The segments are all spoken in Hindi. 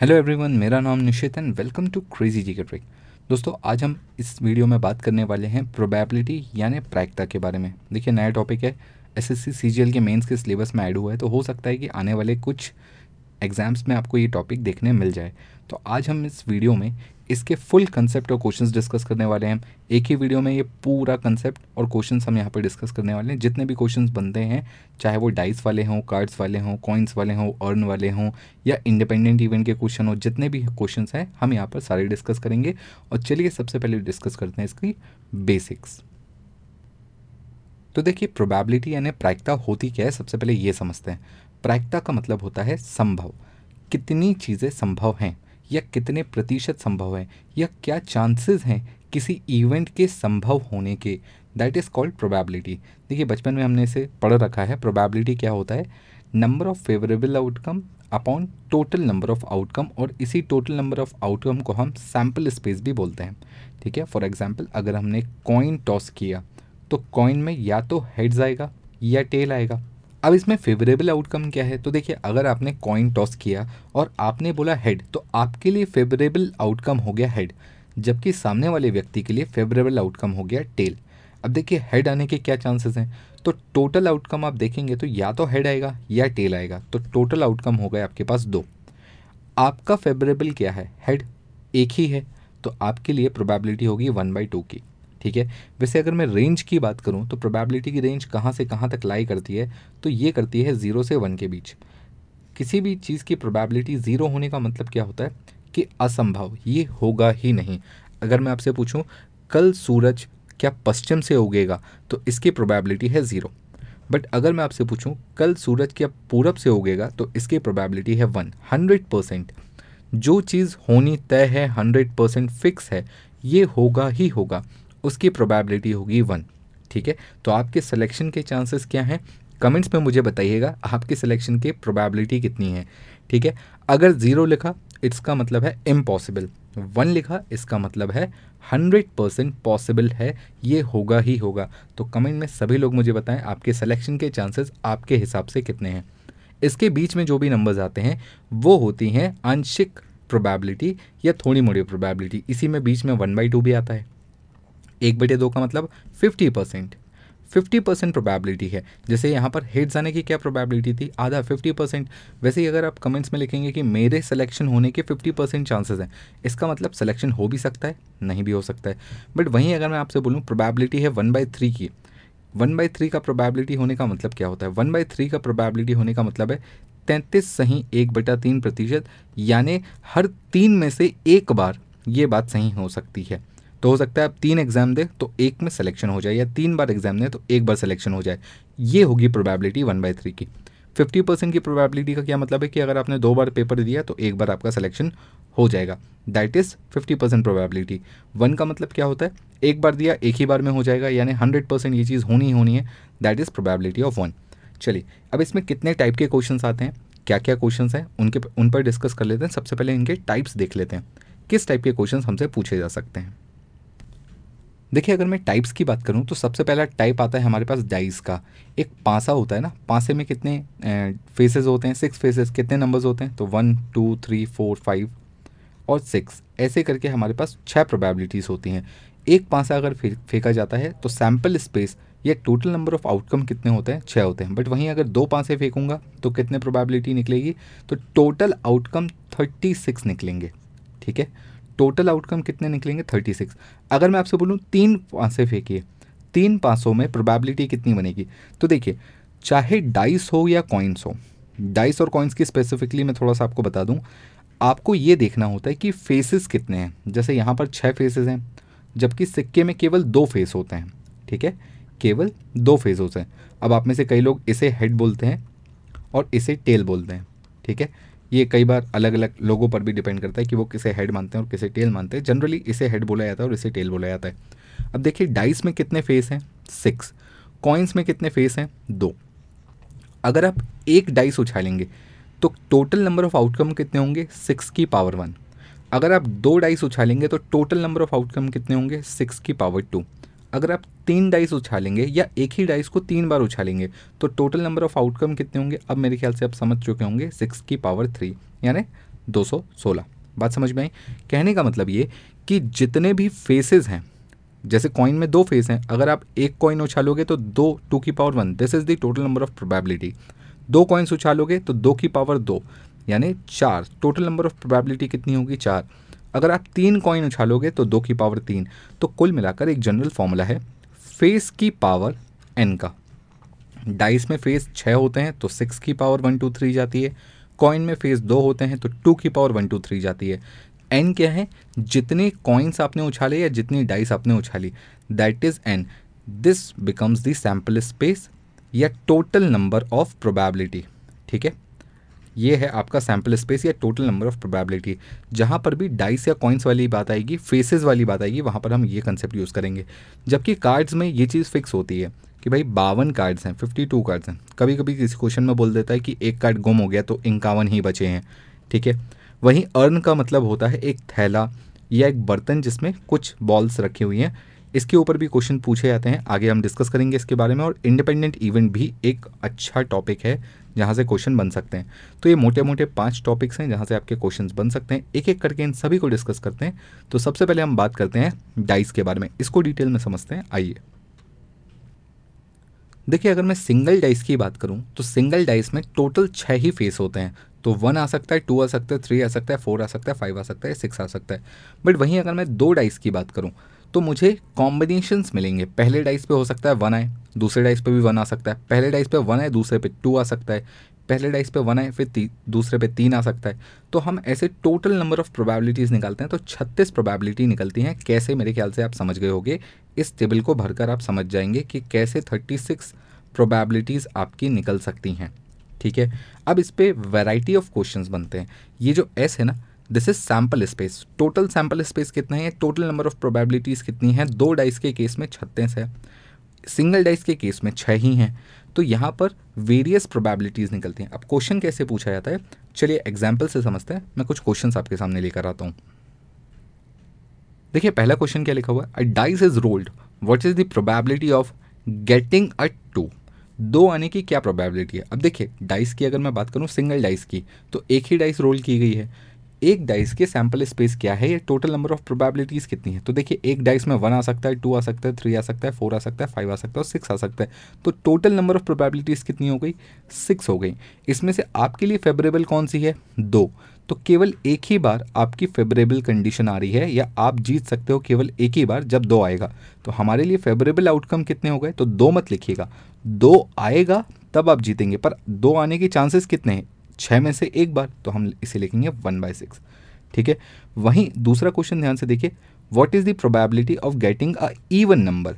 हेलो एवरीवन मेरा नाम Nishit and welcome to crazy G K trick दोस्तों, आज हम इस वीडियो में बात करने वाले हैं प्रोबेबिलिटी यानी प्रायिकता के बारे में। देखिए, नया टॉपिक है। एसएससी सीजीएल के मेंस के सिलेबस में ऐड हुआ है तो हो सकता है कि आने वाले कुछ एग्ज़ाम्स में आपको ये टॉपिक देखने मिल जाए। तो आज हम इस वीडियो में इसके फुल कंसेप्ट और क्वेश्चंस डिस्कस करने वाले हैं। एक ही वीडियो में ये पूरा कंसेप्ट और क्वेश्चंस हम यहाँ पर डिस्कस करने वाले हैं। जितने भी क्वेश्चंस बनते हैं, चाहे वो डाइस वाले हों कार्ड्स वाले हों कॉइन्स वाले हों अर्न वाले हों, या इंडिपेंडेंट इवेंट के क्वेश्चन हो, जितने भी क्वेश्चन हैं, हम यहाँ पर सारे डिस्कस करेंगे। और चलिए सबसे पहले डिस्कस करते हैं इसकी बेसिक्स तो देखिए प्रोबेबिलिटी यानी प्रायिकता होती क्या है, सबसे पहले ये समझते हैं। प्रायिकता का मतलब होता है संभव। कितनी चीज़ें संभव हैं? या कितने प्रतिशत संभव है, या क्या चांसेस हैं किसी इवेंट के संभव होने के? दैट इज़ कॉल्ड प्रोबेबिलिटी देखिए, बचपन में हमने इसे पढ़ रखा है प्रोबेबिलिटी क्या होता है? Number of favourable outcome upon total number of outcome और इसी टोटल नंबर ऑफ़ आउटकम को हम सैंपल स्पेस भी बोलते हैं। ठीक है? फॉर एग्ज़ाम्पल अगर हमने कॉइन टॉस किया तो कॉइन में या तो हेड्स आएगा या टेल आएगा। अब इसमें फेवरेबल आउटकम क्या है? तो देखिए, अगर आपने कॉइन टॉस किया और आपने बोला हेड तो आपके लिए फेवरेबल आउटकम हो गया हेड जबकि सामने वाले व्यक्ति के लिए फेवरेबल आउटकम हो गया टेल अब देखिए हेड आने के क्या चांसेस हैं? तो टोटल आउटकम आप देखेंगे तो या तो हेड आएगा या टेल आएगा तो टोटल आउटकम हो गया आपके पास दो. आपका फेवरेबल क्या है? हेड एक ही है तो आपके लिए प्रोबेबिलिटी होगी वन बाई टू की. ठीक है? वैसे अगर मैं रेंज की बात करूँ तो प्रोबेबिलिटी की रेंज कहाँ से कहाँ तक लाई करती है तो ये करती है ज़ीरो से वन के बीच। किसी भी चीज़ की प्रोबेबिलिटी ज़ीरो होने का मतलब क्या होता है? कि असंभव, ये होगा ही नहीं। अगर मैं आपसे पूछूँ, कल सूरज क्या पश्चिम से उगेगा तो इसकी प्रोबेबिलिटी है ज़ीरो बट अगर मैं आपसे पूछूँ, कल सूरज क्या पूरब से उगेगा तो इसकी प्रोबेबिलिटी है वन हंड्रेड परसेंट जो चीज़ होनी तय है हंड्रेड परसेंट फिक्स है, ये होगा ही होगा। उसकी प्रोबेबिलिटी होगी वन ठीक है? तो आपके सिलेक्शन के चांसेस क्या हैं? कमेंट्स में मुझे बताइएगा, आपके सिलेक्शन की प्रोबेबिलिटी कितनी है, ठीक है? अगर ज़ीरो लिखा, इसका मतलब है इम्पॉसिबल वन लिखा, इसका मतलब है हंड्रेड परसेंट पॉसिबल है, ये होगा ही होगा। तो कमेंट में सभी लोग मुझे बताएँ, आपके सिलेक्शन के चांसेस आपके हिसाब से कितने हैं? इसके बीच में जो भी नंबर्स आते हैं, वो होती हैं आंशिक प्रोबेबिलिटी या थोड़ी मोड़ी प्रोबेबिलिटी इसी में बीच में वन बाई टू भी आता है। एक बटे दो का मतलब fifty percent fifty percent probability है। जैसे यहाँ पर हेड्स जाने की क्या प्रोबेबिलिटी थी? आधा फिफ्टी परसेंट वैसे ही अगर आप कमेंट्स में लिखेंगे कि मेरे सिलेक्शन होने के फिफ्टी परसेंट चांसेस हैं, इसका मतलब सिलेक्शन हो भी सकता है, नहीं भी हो सकता है। बट वहीं अगर मैं आपसे बोलूँ प्रोबेबिलिटी है वन बाई थ्री की। वन बाई थ्री का प्रोबेबिलिटी होने का मतलब क्या होता है? वन बाई थ्री का प्रोबेबिलिटी होने का मतलब है तैंतीस सही एक बटा तीन प्रतिशत। यानी हर तीन में से एक बार ये बात सही हो सकती है। तो हो सकता है आप तीन एग्ज़ाम दें तो एक में सिलेक्शन हो जाए, या तीन बार एग्ज़ाम दें तो एक बार सिलेक्शन हो जाए। ये होगी प्रोबेबिलिटी वन बाई थ्री की। फिफ्टी परसेंट की प्रोबेबिलिटी का क्या मतलब है कि अगर आपने दो बार पेपर दिया तो एक बार आपका सिलेक्शन हो जाएगा। That is fifty percent probability one का मतलब क्या होता है? एक बार दिया, एक ही बार में हो जाएगा, यानी हंड्रेड परसेंट ये चीज़ होनी ही होनी है। That is probability of one चलिए, अब इसमें कितने टाइप के क्वेश्चन आते हैं? क्या क्या क्वेश्चन हैं? उनके, उन पर डिस्कस कर लेते हैं। सबसे पहले इनके टाइप्स देख लेते हैं। किस टाइप के क्वेश्चन हमसे पूछे जा सकते हैं? देखिए, अगर मैं टाइप्स की बात करूँ तो सबसे पहला टाइप आता है हमारे पास डाइस का। एक पासा होता है ना, पासे में कितने फेसेस होते हैं सिक्स फेसेस कितने नंबर्स होते हैं? तो one two three four five और सिक्स ऐसे करके हमारे पास छः प्रोबेबिलिटीज़ होती हैं। एक पासा अगर फेंका जाता है तो सैंपल स्पेस या टोटल नंबर ऑफ़ आउटकम कितने होते हैं? छः होते हैं। बट वहीं अगर दो पासे फेंकूँगा तो कितने प्रोबेबिलिटी निकलेगी? तो टोटल आउटकम थर्टी सिक्स निकलेंगे। ठीक है? टोटल आउटकम कितने निकलेंगे? Thirty six. अगर मैं आपसे बोलूँ, तीन पाँसे फेंकिए। तीन पासों में प्रोबेबिलिटी कितनी बनेगी? तो देखिए, चाहे डाइस हो या कॉइन्स हो डाइस और कॉइन्स की स्पेसिफिकली मैं थोड़ा सा आपको बता दूँ, आपको ये देखना होता है कि फेसेस कितने हैं। जैसे यहाँ पर छः फेसेस हैं, जबकि सिक्के में केवल दो फेस होते हैं, ठीक है? केवल दो फेस होते हैं। अब आप में से कई लोग इसे हेड बोलते हैं और इसे टेल बोलते हैं, ठीक है? ये कई बार अलग अलग लोगों पर भी डिपेंड करता है कि वो किसे हेड मानते हैं और किसे टेल मानते हैं। जनरली इसे हेड बोला जाता है और इसे टेल बोला जाता है। अब देखिए डाइस में कितने फेस हैं? सिक्स कॉइन्स में कितने फेस हैं? दो. अगर आप एक डाइस उछालेंगे तो टोटल नंबर ऑफ़ आउटकम कितने होंगे? सिक्स की पावर वन अगर आप दो डाइस उछालेंगे तो टोटल नंबर ऑफ़ आउटकम कितने होंगे? सिक्स की पावर टू अगर आप तीन डाइस उछालेंगे या एक ही डाइस को तीन बार उछालेंगे तो टोटल नंबर ऑफ़ आउटकम कितने होंगे? अब मेरे ख्याल से आप समझ चुके होंगे सिक्स की पावर थ्री यानी 216 बात समझ में आई? कहने का मतलब ये कि जितने भी फेसेस हैं, जैसे कॉइन में दो फेस हैं, अगर आप एक कॉइन उछालोगे तो दो टू की power one this is the total number of probability दो कॉइन्स उछालोगे तो दो की पावर दो, यानी चार। टोटल नंबर ऑफ़ प्रोबेबिलिटी कितनी होगी? चार। अगर आप तीन कॉइन उछालोगे तो दो की पावर तीन। तो कुल मिलाकर एक जनरल फॉर्मूला है फेस की पावर एन का। डाइस में फेस छः होते हैं तो सिक्स की पावर वन टू थ्री जाती है। कॉइन में फेस दो होते हैं तो टू की पावर वन टू थ्री जाती है। एन क्या है? जितने कॉइन्स आपने उछाले या जितनी डाइस आपने उछाली that is N this becomes the sample space या टोटल नंबर ऑफ़ प्रोबेबिलिटी ठीक है? ये है आपका सैंपल स्पेस या टोटल नंबर ऑफ़ प्रोबेबिलिटी जहाँ पर भी डाइस या कॉइन्स वाली बात आएगी फेसेस वाली बात आएगी, वहाँ पर हम ये कंसेप्ट यूज़ करेंगे। जबकि कार्ड्स में ये चीज़ फिक्स होती है कि भाई बावन कार्ड्स हैं फिफ्टी टू कार्ड्स हैं। कभी कभी किसी क्वेश्चन में बोल देता है कि एक कार्ड गुम हो गया तो इक्यावन ही बचे हैं, ठीक है? वहीं अर्न का मतलब होता है एक थैला या एक बर्तन जिसमें कुछ बॉल्स रखी हुई हैं। इसके ऊपर भी क्वेश्चन पूछे जाते हैं, आगे हम डिस्कस करेंगे इसके बारे में और इंडिपेंडेंट इवेंट भी एक अच्छा टॉपिक है। जहाँ से क्वेश्चन बन सकते हैं। तो ये मोटे मोटे पाँच टॉपिक्स हैं जहाँ से आपके क्वेश्चन बन सकते हैं। एक एक करके इन सभी को डिस्कस करते हैं। तो सबसे पहले हम बात करते हैं डाइस के बारे में। इसको डिटेल में समझते हैं। आइए। देखिए, अगर मैं सिंगल डाइस की बात करूँ तो सिंगल डाइस में टोटल छः ही फेस होते हैं। तो वन आ सकता है टू आ सकता है थ्री आ सकता है फोर आ सकता है फाइव आ सकता है सिक्स आ सकता है। बट वहीं अगर मैं दो डाइस की बात करूँ तो मुझे कॉम्बिनेशंस मिलेंगे। पहले डाइस पे हो सकता है वन आए, दूसरे डाइस पे भी वन आ सकता है। पहले डाइस पे वन आए, दूसरे पे टू आ सकता है। पहले डाइस पे वन आए, फिर दूसरे पे तीन आ सकता है। तो हम ऐसे टोटल नंबर ऑफ़ प्रोबेबिलिटीज़ निकालते हैं तो छत्तीस प्रोबेबिलिटी निकलती हैं। कैसे मेरे ख्याल से आप समझ गए होगे। इस टेबल को भरकर आप समझ जाएँगे कि कैसे थर्टी सिक्स प्रोबेबिलिटीज़ आपकी निकल सकती हैं। ठीक है? अब इस पर वेराइटी ऑफ़ क्वेश्चन बनते हैं। ये जो एस है ना this is sample space total sample space कितना है? टोटल नंबर ऑफ़ प्रोबेबिलिटीज़ कितनी है? दो डाइस के केस में छत्तीस है। सिंगल डाइस के केस में छः ही हैं। तो यहाँ पर वेरियस प्रोबेबिलिटीज़ निकलती हैं। अब क्वेश्चन कैसे पूछा जाता है? चलिए एग्ज़ाम्पल से समझते हैं। मैं कुछ क्वेश्चन आपके सामने लेकर आता हूँ। देखिए, पहला क्वेश्चन क्या लिखा हुआ है? A dice is rolled what is the probability of getting a two दो आने की क्या प्रोबेबिलिटी है? अब देखिए डाइस की अगर मैं बात करूँ सिंगल डाइस की तो एक ही डाइस रोल की गई है। एक डाइस के सैंपल स्पेस क्या है? ये टोटल नंबर ऑफ़ प्रोबेबिलिटीज़ कितनी है? तो देखिए, एक डाइस में वन आ सकता है टू आ सकता है थ्री आ सकता है फोर आ सकता है फाइव आ सकता है और सिक्स आ सकता है। तो टोटल नंबर ऑफ़ प्रोबेबिलिटीज़ कितनी हो गई? सिक्स हो गई। इसमें से आपके लिए फेवरेबल कौन सी है? दो। तो केवल एक ही बार आपकी फेवरेबल कंडीशन आ रही है या आप जीत सकते हो केवल एक ही बार जब दो आएगा। तो हमारे लिए फेवरेबल आउटकम कितने हो गए? तो दो मत लिखिएगा। दो आएगा, तब आप जीतेंगे, पर दो आने के चांसेस कितने हैं? छः में से एक बार तो हम इसे लिखेंगे वन बाय सिक्स। ठीक है? वहीं दूसरा क्वेश्चन ध्यान से देखिए what is the probability of getting a even number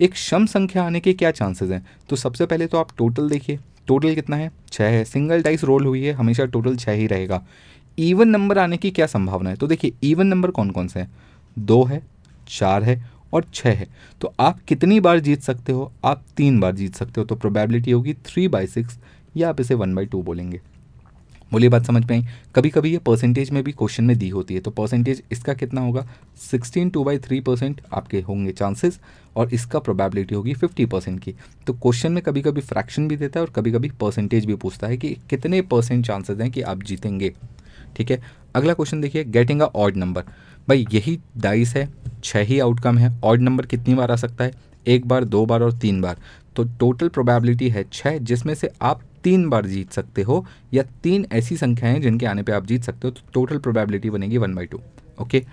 एक शम संख्या आने के क्या चांसेस हैं? तो सबसे पहले तो आप टोटल देखिए। टोटल कितना है? छः है। सिंगल डाइस रोल हुई है। हमेशा टोटल छः ही रहेगा। इवन नंबर आने की क्या संभावना है? तो देखिए इवन नंबर कौन कौन से हैं? दो है, चार है और छः है। तो आप कितनी बार जीत सकते हो? आप तीन बार जीत सकते हो। तो प्रोबेबिलिटी होगी थ्री बाई सिक्स या आप इसे वन बाई टू बोलेंगे। बोलिए बात समझ में आई। कभी कभी ये परसेंटेज में भी क्वेश्चन में दी होती है तो परसेंटेज इसका कितना होगा? Sixteen two by three percent आपके होंगे चांसेस और इसका प्रोबेबिलिटी होगी फिफ्टी परसेंट की। तो क्वेश्चन में कभी कभी फ्रैक्शन भी देता है और कभी कभी परसेंटेज भी पूछता है कि कितने परसेंट चांसेस हैं कि आप जीतेंगे। ठीक है? अगला क्वेश्चन देखिए गेटिंग अ ऑड नंबर भाई, यही डाइस है छः ही आउटकम है। ऑड नंबर कितनी बार आ सकता है? एक बार, दो बार और तीन बार। तो टोटल प्रोबेबिलिटी है छः जिसमें से आप तीन बार जीत सकते हो या तीन ऐसी संख्याएँ जिनके आने पे आप जीत सकते हो तो टोटल प्रोबेबिलिटी बनेगी one by two okay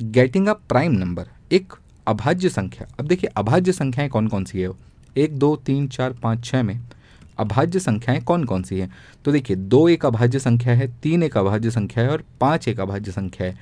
getting a prime number एक अभाज्य संख्या। अब देखिए, अभाज्य संख्याएँ कौन कौन सी है? एक, दो, तीन, चार, पाँच छः में अभाज्य संख्याएँ कौन कौन सी हैं? तो देखिए, दो एक अभाज्य संख्या है, तीन एक अभाज्य संख्या है और पाँच एक अभाज्य संख्या है।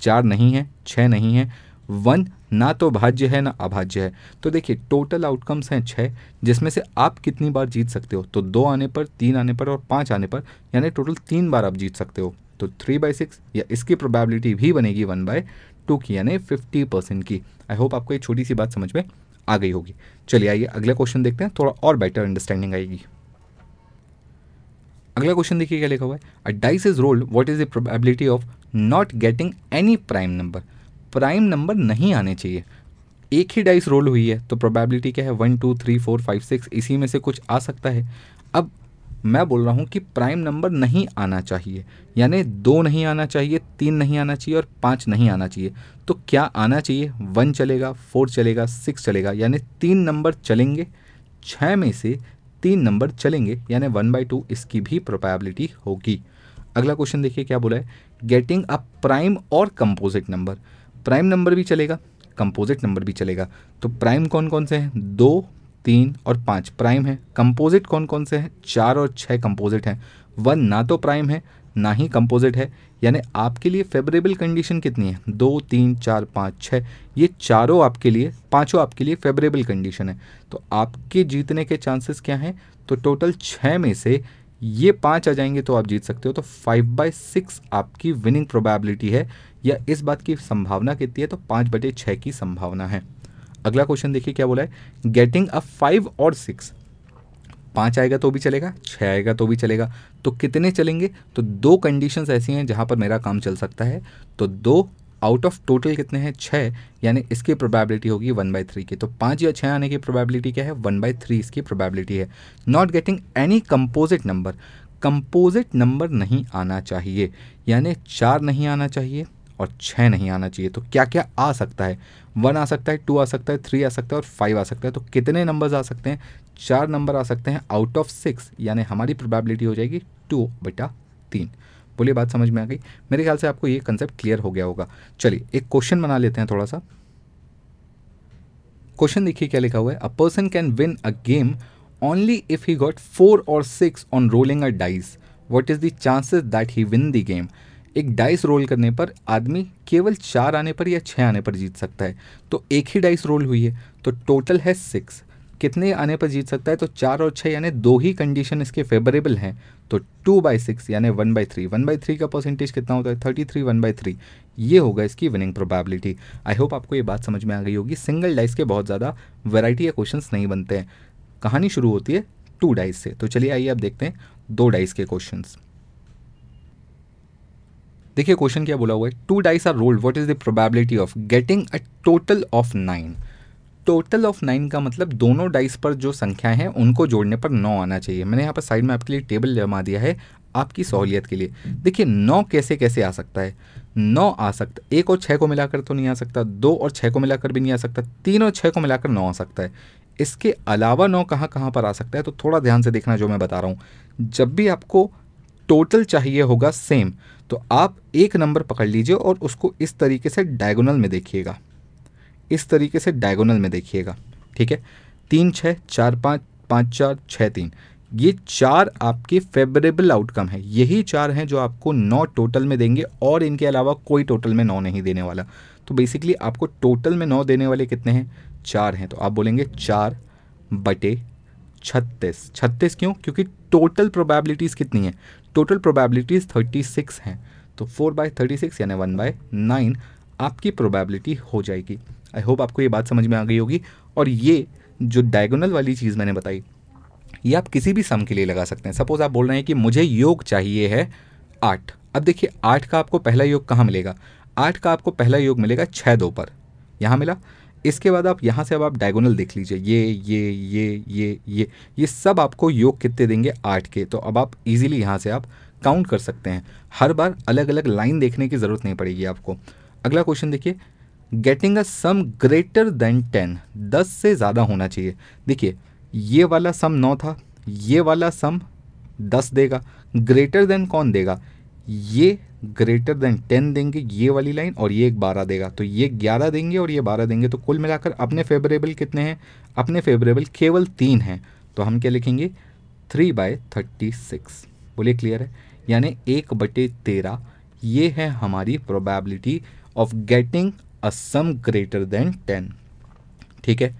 चार नहीं है छः नहीं है वन, ना तो भाज्य है, ना अभाज्य है। तो देखिए टोटल आउटकम्स हैं छः जिसमें से आप कितनी बार जीत सकते हो। तो दो आने पर, तीन आने पर और पाँच आने पर, यानी टोटल तीन बार आप जीत सकते हो। तो थ्री बाई सिक्स या इसकी प्रोबेबिलिटी भी बनेगी वन बाय टू की, यानी फिफ्टी परसेंट की। आई होप आपको एक छोटी सी बात समझ में आ गई होगी। चलिए, आइए, अगला क्वेश्चन देखते हैं। थोड़ा और बेटर अंडरस्टैंडिंग आएगी। अगला क्वेश्चन देखिए, क्या लिखा हुआ है? A dice is rolled what is the probability of not getting any prime number prime number नहीं आने चाहिए। एक ही डाइस रोल हुई है तो प्रोबेबिलिटी क्या है? One two three four five six इसी में से कुछ आ सकता है। अब मैं बोल रहा हूँ कि प्राइम नंबर नहीं आना चाहिए। यानी दो नहीं आना चाहिए, तीन नहीं आना चाहिए और पाँच नहीं आना चाहिए। तो क्या आना चाहिए? वन चलेगा फोर चलेगा सिक्स चलेगा। यानी तीन नंबर चलेंगे छः में से तीन नंबर चलेंगे। यानी वन बाई टू इसकी भी प्रोबेबिलिटी होगी। अगला क्वेश्चन देखिए क्या बोला है? गेटिंग अ प्राइम और कंपोजिट नंबर प्राइम नंबर भी चलेगा कंपोजिट नंबर भी चलेगा। तो प्राइम कौन कौन से हैं? दो, तीन और पाँच। प्राइम है कंपोजिट कौन कौन से हैं? चार और छः कंपोजिट हैं। वन ना तो प्राइम है, ना ही कंपोजिट है। यानी आपके लिए फेवरेबल कंडीशन कितनी है? दो, तीन, चार, पाँच छः ये चारों आपके लिए, पाँचों आपके लिए फेवरेबल कंडीशन है। तो आपके जीतने के चांसेस क्या हैं? तो टोटल छः में से ये पाँच आ जाएँगे तो आप जीत सकते हो। तो फाइव बाई सिक्स आपकी विनिंग प्रोबेबिलिटी है। या इस बात की संभावना कितनी है तो पाँच बटे छः की संभावना है। अगला क्वेश्चन देखिए क्या बोला है? गेटिंग अ फाइव और सिक्स पाँच आएगा तो भी चलेगा, छः आएगा तो भी चलेगा। तो कितने चलेंगे? तो दो कंडीशंस ऐसी हैं जहाँ पर मेरा काम चल सकता है। तो दो आउट ऑफ़ टोटल कितने हैं? छः। यानी इसकी प्रोबेबिलिटी होगी वन बाई थ्री की। तो पाँच या छः आने की प्रोबेबिलिटी क्या है? वन बाई थ्री इसकी प्रोबेबिलिटी है। Not getting any composite number composite number नहीं आना चाहिए। यानी चार नहीं आना चाहिए। और छः नहीं आना चाहिए। तो क्या क्या आ सकता है? वन आ सकता है, टू आ सकता है, थ्री आ सकता है और फाइव आ सकता है। तो कितने नंबर्स आ सकते हैं? चार नंबर आ सकते हैं आउट ऑफ़ सिक्स यानी हमारी प्रोबेबिलिटी हो जाएगी टू बटा तीन। बोलिए, बात समझ में आ गई? मेरे ख्याल से आपको ये कंसेप्ट क्लियर हो गया होगा। चलिए, एक क्वेश्चन बना लेते हैं थोड़ा सा क्वेश्चन देखिए क्या लिखा हुआ है? A person can win a game only if he got four और six on rolling a dice what is the chances that he win the game एक डाइस रोल करने पर आदमी केवल चार आने पर या छः आने पर जीत सकता है। तो एक ही डाइस रोल हुई है तो टोटल है सिक्स कितने आने पर जीत सकता है? तो चार और छः यानी दो ही कंडीशन इसके फेवरेबल हैं। तो टू बाई सिक्स यानी one by three one by three का परसेंटेज कितना होता है? Thirty three one by three ये होगा इसकी विनिंग प्रोबेबिलिटी आई होप आपको ये बात समझ में आ गई होगी। सिंगल डाइस के बहुत ज़्यादा वेराइटी या क्वेश्चन नहीं बनते हैं। कहानी शुरू होती है टू डाइस से। तो चलिए आइए आप देखते हैं दो डाइस के क्वेश्चन देखिए क्वेश्चन क्या बोला हुआ है? Two dice are rolled what is the probability of getting a total of nine total of nine का मतलब दोनों डाइस पर जो संख्या है, उनको जोड़ने पर नौ आना चाहिए। मैंने यहाँ पर साइड में आपके लिए टेबल जमा दिया है आपकी सहूलियत के लिए। देखिए, नौ कैसे कैसे आ सकता है? नौ आ सकता, एक और छः को मिलाकर तो नहीं आ सकता, दो और छः को मिलाकर भी नहीं आ सकता, तीन और छः को मिलाकर नौ आ सकता है। इसके अलावा नौ कहाँ कहाँ पर आ सकता है? तो थोड़ा ध्यान से देखना जो मैं बता रहा हूँ। जब भी आपको टोटल चाहिए होगा सेम तो आप एक नंबर पकड़ लीजिए और उसको इस तरीके से डायगोनल में देखिएगा। इस तरीके से डायगोनल में देखिएगा, ठीक है? तीन छः चार, पाँच पाँच, चार छः तीन। ये चार आपके फेवरेबल आउटकम है। यही चार हैं जो आपको नौ टोटल में देंगे और इनके अलावा कोई टोटल में नौ नहीं देने वाला। तो बेसिकली आपको टोटल में नौ देने वाले कितने हैं? चार हैं। तो आप बोलेंगे चार बटे छत्तीस। छत्तीस क्यों? क्योंकि टोटल प्रोबेबिलिटीज़ कितनी है? टोटल प्रोबेबिलिटीज़ थर्टी सिक्स हैं। तो फोर बाय थर्टी सिक्स यानी वन बाय नाइन आपकी प्रोबेबिलिटी हो जाएगी। आई होप आपको ये बात समझ में आ गई होगी। और ये जो डायगोनल वाली चीज़ मैंने बताई, ये आप किसी भी सम के लिए लगा सकते हैं। सपोज़ आप बोल रहे हैं कि मुझे योग चाहिए है आठ। अब देखिए, आठ का आपको पहला योग कहाँ मिलेगा? आठ का आपको पहला योग मिलेगा छः दो पर। यहाँ मिला? इसके बाद आप यहाँ से अब आप डायगोनल देख लीजिए। ये ये ये ये ये ये सब आपको योग कितने देंगे? आठ के। तो अब आप इजीली यहाँ से आप काउंट कर सकते हैं। हर बार अलग अलग लाइन देखने की ज़रूरत नहीं पड़ेगी आपको। अगला क्वेश्चन देखिए। Getting a sum greater than ten दस से ज़्यादा होना चाहिए। देखिए, ये वाला सम नौ था, ये वाला सम दस देगा। ग्रेटर देन कौन देगा? ये ग्रेटर देन टेन देंगे ये वाली लाइन और ये एक बारह देगा। तो ये ग्यारह देंगे और ये बारह देंगे। तो कुल मिलाकर अपने फेवरेबल कितने हैं? अपने फेवरेबल केवल तीन हैं। तो हम क्या लिखेंगे? थ्री बाय थर्टी सिक्स बोलिए क्लियर है? यानी एक बटे तेरह, ये है हमारी probability of getting a sum greater than ten ठीक है?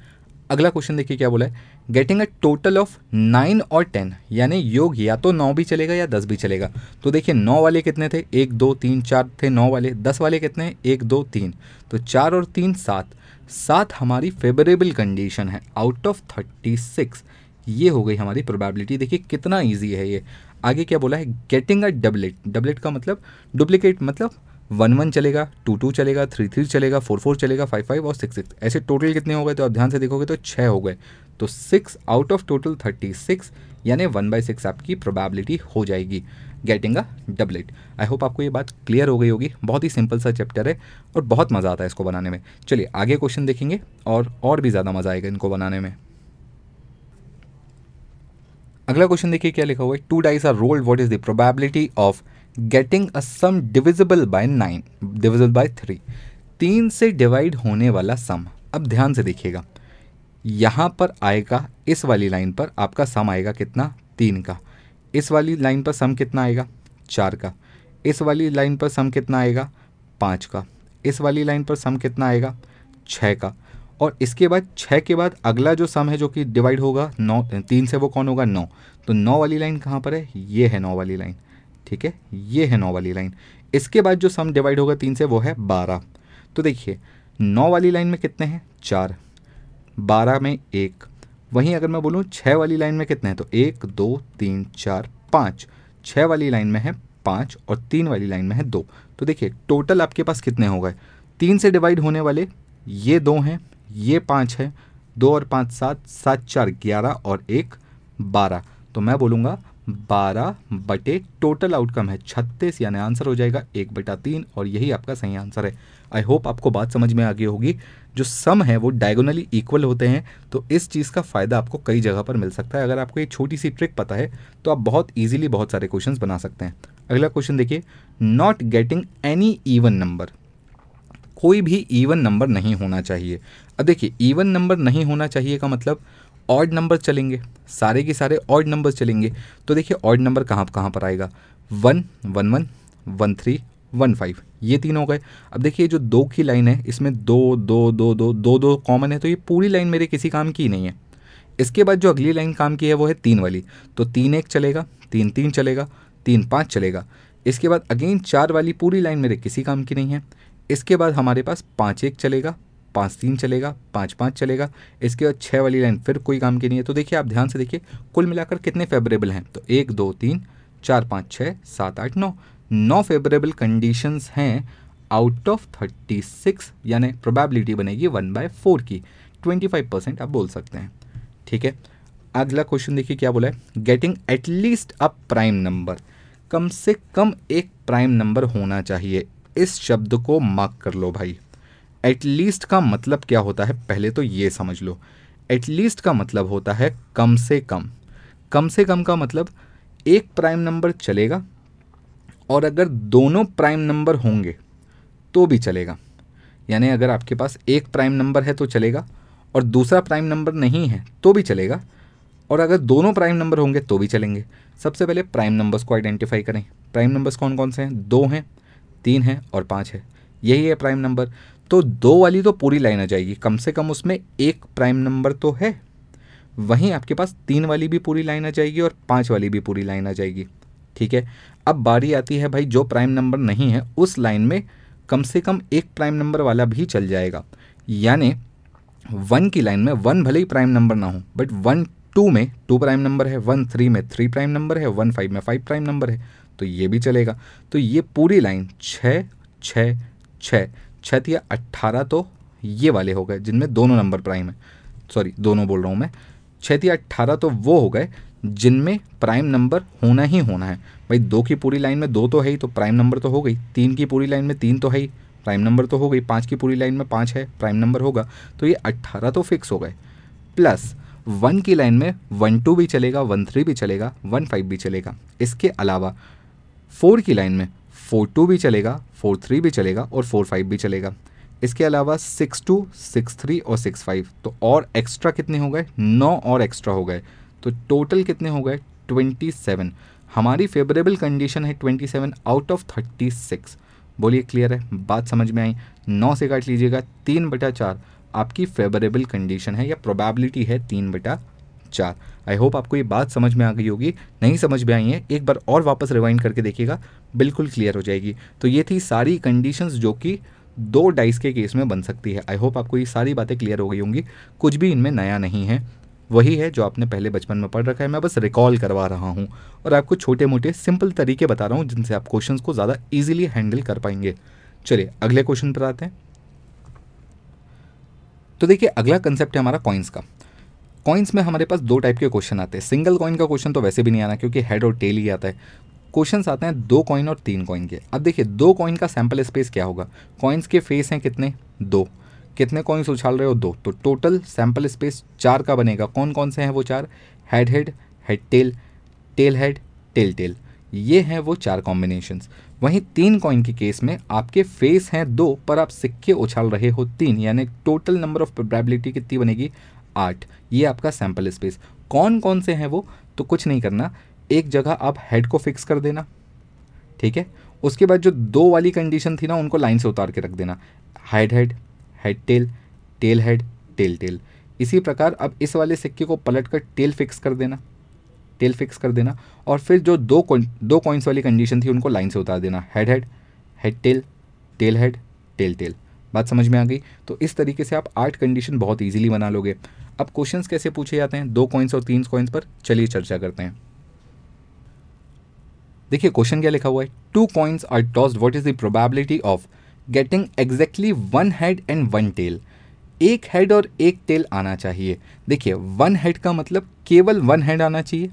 अगला क्वेश्चन देखिए क्या बोला है। Getting a total of nine और टेन यानी योग या तो नौ भी चलेगा या दस भी चलेगा। तो देखिए, नौ वाले कितने थे? एक, दो, तीन, चार थे नौ वाले। दस वाले कितने? एक, दो, तीन। तो चार और तीन, सात। सात हमारी फेवरेबल कंडीशन है। आउट ऑफ़ थर्टी सिक्स ये हो गई हमारी प्रोबेबिलिटी देखिए, कितना ईजी है ये। आगे क्या बोला है? गेटिंग अ डबलेट डबलेट का मतलब डुप्लीकेट मतलब वन वन चलेगा टू टू चलेगा थ्री थ्री चलेगा फोर फोर चलेगा फाइव फाइव और सिक्स सिक्स ऐसे टोटल कितने हो गए? तो आप ध्यान से देखोगे तो छः हो गए। तो six out of total thirty six यानी वन बाई सिक्स आपकी प्रोबेबिलिटी हो जाएगी। Getting a doublet I hope आपको ये बात क्लियर हो गई होगी। बहुत ही सिंपल सा चैप्टर है और बहुत मज़ा आता है इसको बनाने में। चलिए, आगे क्वेश्चन देखेंगे और और भी ज़्यादा मज़ा आएगा इनको बनाने में। अगला क्वेश्चन देखिए क्या लिखा हुआ है। Two dice are rolled what is the probability of getting a sum divisible by nine divisible by three तीन से डिवाइड होने वाला सम अब ध्यान से देखिएगा। यहाँ पर आएगा, इस वाली लाइन पर आपका सम आएगा कितना? तीन का। इस वाली लाइन पर सम कितना आएगा? चार का। इस वाली लाइन पर सम कितना आएगा? पाँच का। इस वाली लाइन पर सम कितना आएगा? छः का। और इसके बाद, छः के बाद अगला जो सम है जो कि डिवाइड होगा, नौ, तीन से वो कौन होगा? नौ। तो नौ वाली लाइन कहाँ पर है? ये है नौ वाली लाइन। ठीक है? ये है नौ वाली लाइन। इसके बाद जो सम डिवाइड होगा तीन से, वो है बारह। तो देखिए, नौ वाली लाइन में कितने हैं? चार। बारह में एक। वहीं अगर मैं बोलूँ छः वाली लाइन में कितने हैं तो एक, दो, तीन, चार, पाँच। छः वाली लाइन में है पाँच और तीन वाली लाइन में है दो। तो देखिए, टोटल आपके पास कितने हो गए? तीन से डिवाइड होने वाले ये दो हैं, ये पाँच है, दो और पाँच सात सात, चार, ग्यारह और एक, बारह। तो मैं बोलूँगा बारह बटे टोटल आउटकम है। छत्तीस यानी आंसर हो जाएगा एक बटा तीन और यही आपका सही आंसर है। आई होप आपको बात समझ में आ गई होगी। जो सम है वो डायगोनली इक्वल होते हैं तो इस चीज़ का फ़ायदा आपको कई जगह पर मिल सकता है। अगर आपको ये छोटी सी ट्रिक पता है तो आप बहुत ईजिली बहुत सारे क्वेश्चन बना सकते हैं। अगला क्वेश्चन देखिए not getting any even number कोई भी इवन नंबर नहीं होना चाहिए। अब देखिए इवन नंबर नहीं होना चाहिए का मतलब ऑड नंबर चलेंगे, सारे के सारे ऑड नंबर चलेंगे। तो देखिए ऑड नंबर कहाँ कहाँ पर आएगा? One one one one three one five ये तीन हो गए। अब देखिए जो दो की लाइन है, इसमें दो दो दो दो दो दो कॉमन है तो ये पूरी लाइन मेरे किसी काम की नहीं है। इसके बाद जो अगली लाइन काम की है, वो है तीन वाली। तो तीन एक चलेगा, तीन तीन चलेगा, तीन पाँच चलेगा। इसके बाद अगेन चार वाली पूरी लाइन मेरे किसी काम की नहीं है। इसके बाद हमारे पास पाँच एक चलेगा पाँच तीन चलेगा, पाँच पाँच चलेगा। इसके बाद छः वाली लाइन फिर कोई काम की नहीं है। तो देखिए, आप ध्यान से देखिए, कुल मिलाकर कितने फेवरेबल हैं? तो एक, दो, तीन, चार, पाँच छः सात, आठ, नौ। नौ फेवरेबल कंडीशंस हैं आउट ऑफ़ थर्टी सिक्स यानी प्रोबेबिलिटी बनेगी वन बाय फोर की। ट्वेंटी फाइव परसेंट आप बोल सकते हैं। ठीक है? अगला क्वेश्चन देखिए, क्या बोला है? Getting at least a prime number कम से कम एक प्राइम नंबर होना चाहिए। इस शब्द को मार्क कर लो भाई। एटलीस्ट का मतलब क्या होता है? पहले तो ये समझ लो। एटलीस्ट का मतलब होता है कम से कम। कम से कम का मतलब एक प्राइम नंबर चलेगा और अगर दोनों प्राइम नंबर होंगे तो भी चलेगा। यानी अगर आपके पास एक प्राइम नंबर है तो चलेगा और दूसरा प्राइम नंबर नहीं है तो भी चलेगा और अगर दोनों प्राइम नंबर होंगे तो भी चलेंगे। सबसे पहले प्राइम नंबर्स को आइडेंटिफाई करें। प्राइम नंबर्स कौन कौन से हैं? दो हैं, तीन हैं और पाँच है। यही है प्राइम नंबर तो दो वाली तो पूरी लाइन आ जाएगी। कम से कम उसमें एक प्राइम नंबर तो है। वहीं आपके पास तीन वाली भी पूरी लाइन आ जाएगी और पाँच वाली भी पूरी लाइन आ जाएगी। ठीक है? अब बारी आती है भाई, जो प्राइम नंबर नहीं है, उस लाइन में कम से कम एक प्राइम नंबर वाला भी चल जाएगा। यानी वन की लाइन में वन भले ही प्राइम नंबर ना हो, बट वन टू में टू प्राइम नंबर है, वन थ्री में थ्री प्राइम नंबर है, वन फाइव में फाइव प्राइम नंबर है तो ये भी चलेगा। तो ये पूरी लाइन छः छः छः छः या अट्ठारह तो ये वाले हो गए, जिनमें दोनों नंबर प्राइम है। सॉरी दोनों बोल रहा हूँ मैं। छः या अट्ठारह तो वो हो गए, जिनमें प्राइम नंबर होना ही होना है। भाई, दो की पूरी लाइन में दो तो है ही तो प्राइम नंबर तो हो गई। तीन की पूरी लाइन में तीन तो है ही प्राइम नंबर तो हो गई। पाँच की पूरी लाइन में पाँच है प्राइम नंबर होगा। तो ये अट्ठारह तो फिक्स हो गए। प्लस वन की लाइन में वन टू भी चलेगा वन थ्री भी चलेगा वन फाइव भी चलेगा। इसके अलावा फोर की लाइन में फोर टू भी चलेगा फोर थ्री भी चलेगा और फोर फाइव भी चलेगा। इसके अलावा सिक्स टू, सिक्स थ्री और सिक्स फाइव। तो और एक्स्ट्रा कितने हो गए? नौ और एक्स्ट्रा हो गए। तो टोटल कितने हो गए? ट्वेंटी सेवन हमारी फेवरेबल कंडीशन है twenty seven out of thirty six बोलिए क्लियर है? बात समझ में आई? नौ से काट लीजिएगा, तीन बटा चार। आपकी फेवरेबल कंडीशन है या प्रोबेबिलिटी है तीन बटा चार। आई होप आपको ये बात समझ में आ गई होगी। नहीं समझ में आई है, एक बार और वापस रिवाइंड करके देखिएगा, बिल्कुल क्लियर हो जाएगी। तो ये थी सारी कंडीशंस जो कि दो डाइस के केस में बन सकती है। आई होप आपको ये सारी बातें क्लियर हो गई होंगी। कुछ भी इनमें नया नहीं है। वही है जो आपने पहले बचपन में पढ़ रखा है। मैं बस रिकॉल करवा रहा हूँ और आपको छोटे मोटे सिंपल तरीके बता रहा हूँ जिनसे आप क्वेश्चन को ज़्यादा ईजिली हैंडल कर पाएँगे। चलिए, अगले क्वेश्चन पर आते हैं। तो देखिए, अगला कंसेप्ट है हमारा कॉइन्स का। कॉइन्स में हमारे पास दो टाइप के क्वेश्चन आते हैं। सिंगल कॉइन का क्वेश्चन तो वैसे भी नहीं आना क्योंकि हेड और टेल ही आता है। क्वेश्चन आते हैं दो कॉइन और तीन कॉइन के। अब देखिए, दो कॉइन का सैंपल स्पेस क्या होगा? कॉइन्स के फेस हैं कितने? दो। कितने कॉइन्स उछाल रहे हो? दो। तो टोटल सैंपल स्पेस चार का बनेगा। कौन कौन से हैं वो चार? Head head head tail tail head tail tail ये हैं वो चार कॉम्बिनेशंस वहीं तीन कॉइन के केस में आपके फेस हैं दो, पर आप सिक्के उछाल रहे हो तीन। यानी टोटल नंबर ऑफ़ प्रोबेबिलिटी कितनी बनेगी? आठ ये आपका सैंपल स्पेस कौन कौन से हैं वो? तो कुछ नहीं करना। एक जगह आप हेड को फिक्स कर देना, ठीक है? उसके बाद जो दो वाली कंडीशन थी ना, उनको लाइन से उतार के रख देना। Head head head tail tail head tail tail इसी प्रकार अब इस वाले सिक्के को पलट कर टेल फिक्स कर देना टेल फिक्स कर देना। और फिर जो दो दो कॉइन्स वाली कंडीशन थी, उनको लाइन से उतार देना। Head head head tail tail head tail tail बात समझ में आ गई? तो इस तरीके से आप आठ कंडीशन बहुत ईजिली बना लोगे। अब क्वेश्चंस कैसे पूछे जाते हैं? दो कॉइन्स और तीन कॉइन्स पर चलिए चर्चा करते हैं। देखिए क्वेश्चन क्या लिखा हुआ है? Two coins are tossed what is the probability of getting exactly one head and one tail एक हेड और एक टेल आना चाहिए। देखिए वन हेड का मतलब केवल वन हेड आना चाहिए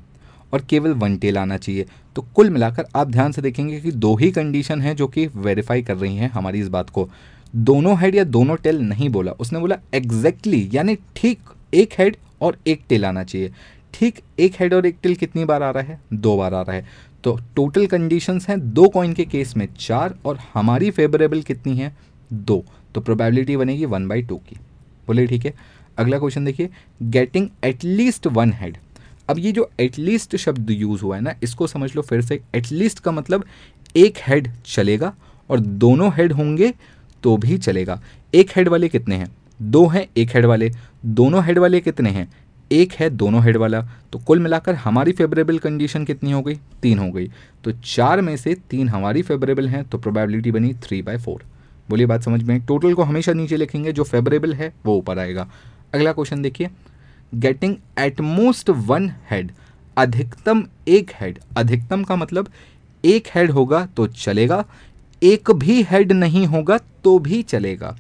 और केवल वन टेल आना चाहिए। तो कुल मिलाकर आप ध्यान से देखेंगे कि दो ही कंडीशन है जो कि वेरीफाई कर रही हैं हमारी इस बात को। दोनों हेड या दोनों टेल नहीं बोला। उसने बोला एग्जैक्टली exactly, यानी ठीक। एक हेड और एक टेल आना चाहिए। ठीक, एक हेड और एक टेल कितनी बार आ रहा है? दो बार आ रहा है। तो टोटल कंडीशंस हैं दो कॉइन के केस में चार और हमारी फेवरेबल कितनी है? दो। तो प्रोबेबिलिटी बनेगी वन बाई टू की। बोले ठीक है। अगला क्वेश्चन देखिए। गेटिंग एटलीस्ट वन हेड अब ये जो एटलीस्ट शब्द यूज़ हुआ है ना, इसको समझ लो फिर से। एटलीस्ट का मतलब एक हेड चलेगा और दोनों हेड होंगे तो भी चलेगा। एक हेड वाले कितने हैं? दो हैं, एक हेड वाले। दोनों हेड वाले कितने हैं? एक है दोनों हेड वाला। तो कुल मिलाकर हमारी फेवरेबल कंडीशन कितनी हो गई? तीन हो गई। तो चार में से तीन हमारी फेवरेबल हैं तो प्रोबेबिलिटी बनी थ्री बाय फोर बोलिए बात समझ में टोटल को हमेशा नीचे लिखेंगे, जो फेवरेबल है, वो ऊपर आएगा। अगला क्वेश्चन देखिए। गेटिंग एटमोस्ट वन हेड अधिकतम एक हेड अधिकतम का मतलब एक हेड होगा तो चलेगा, एक भी हेड नहीं होगा तो भी चलेगा।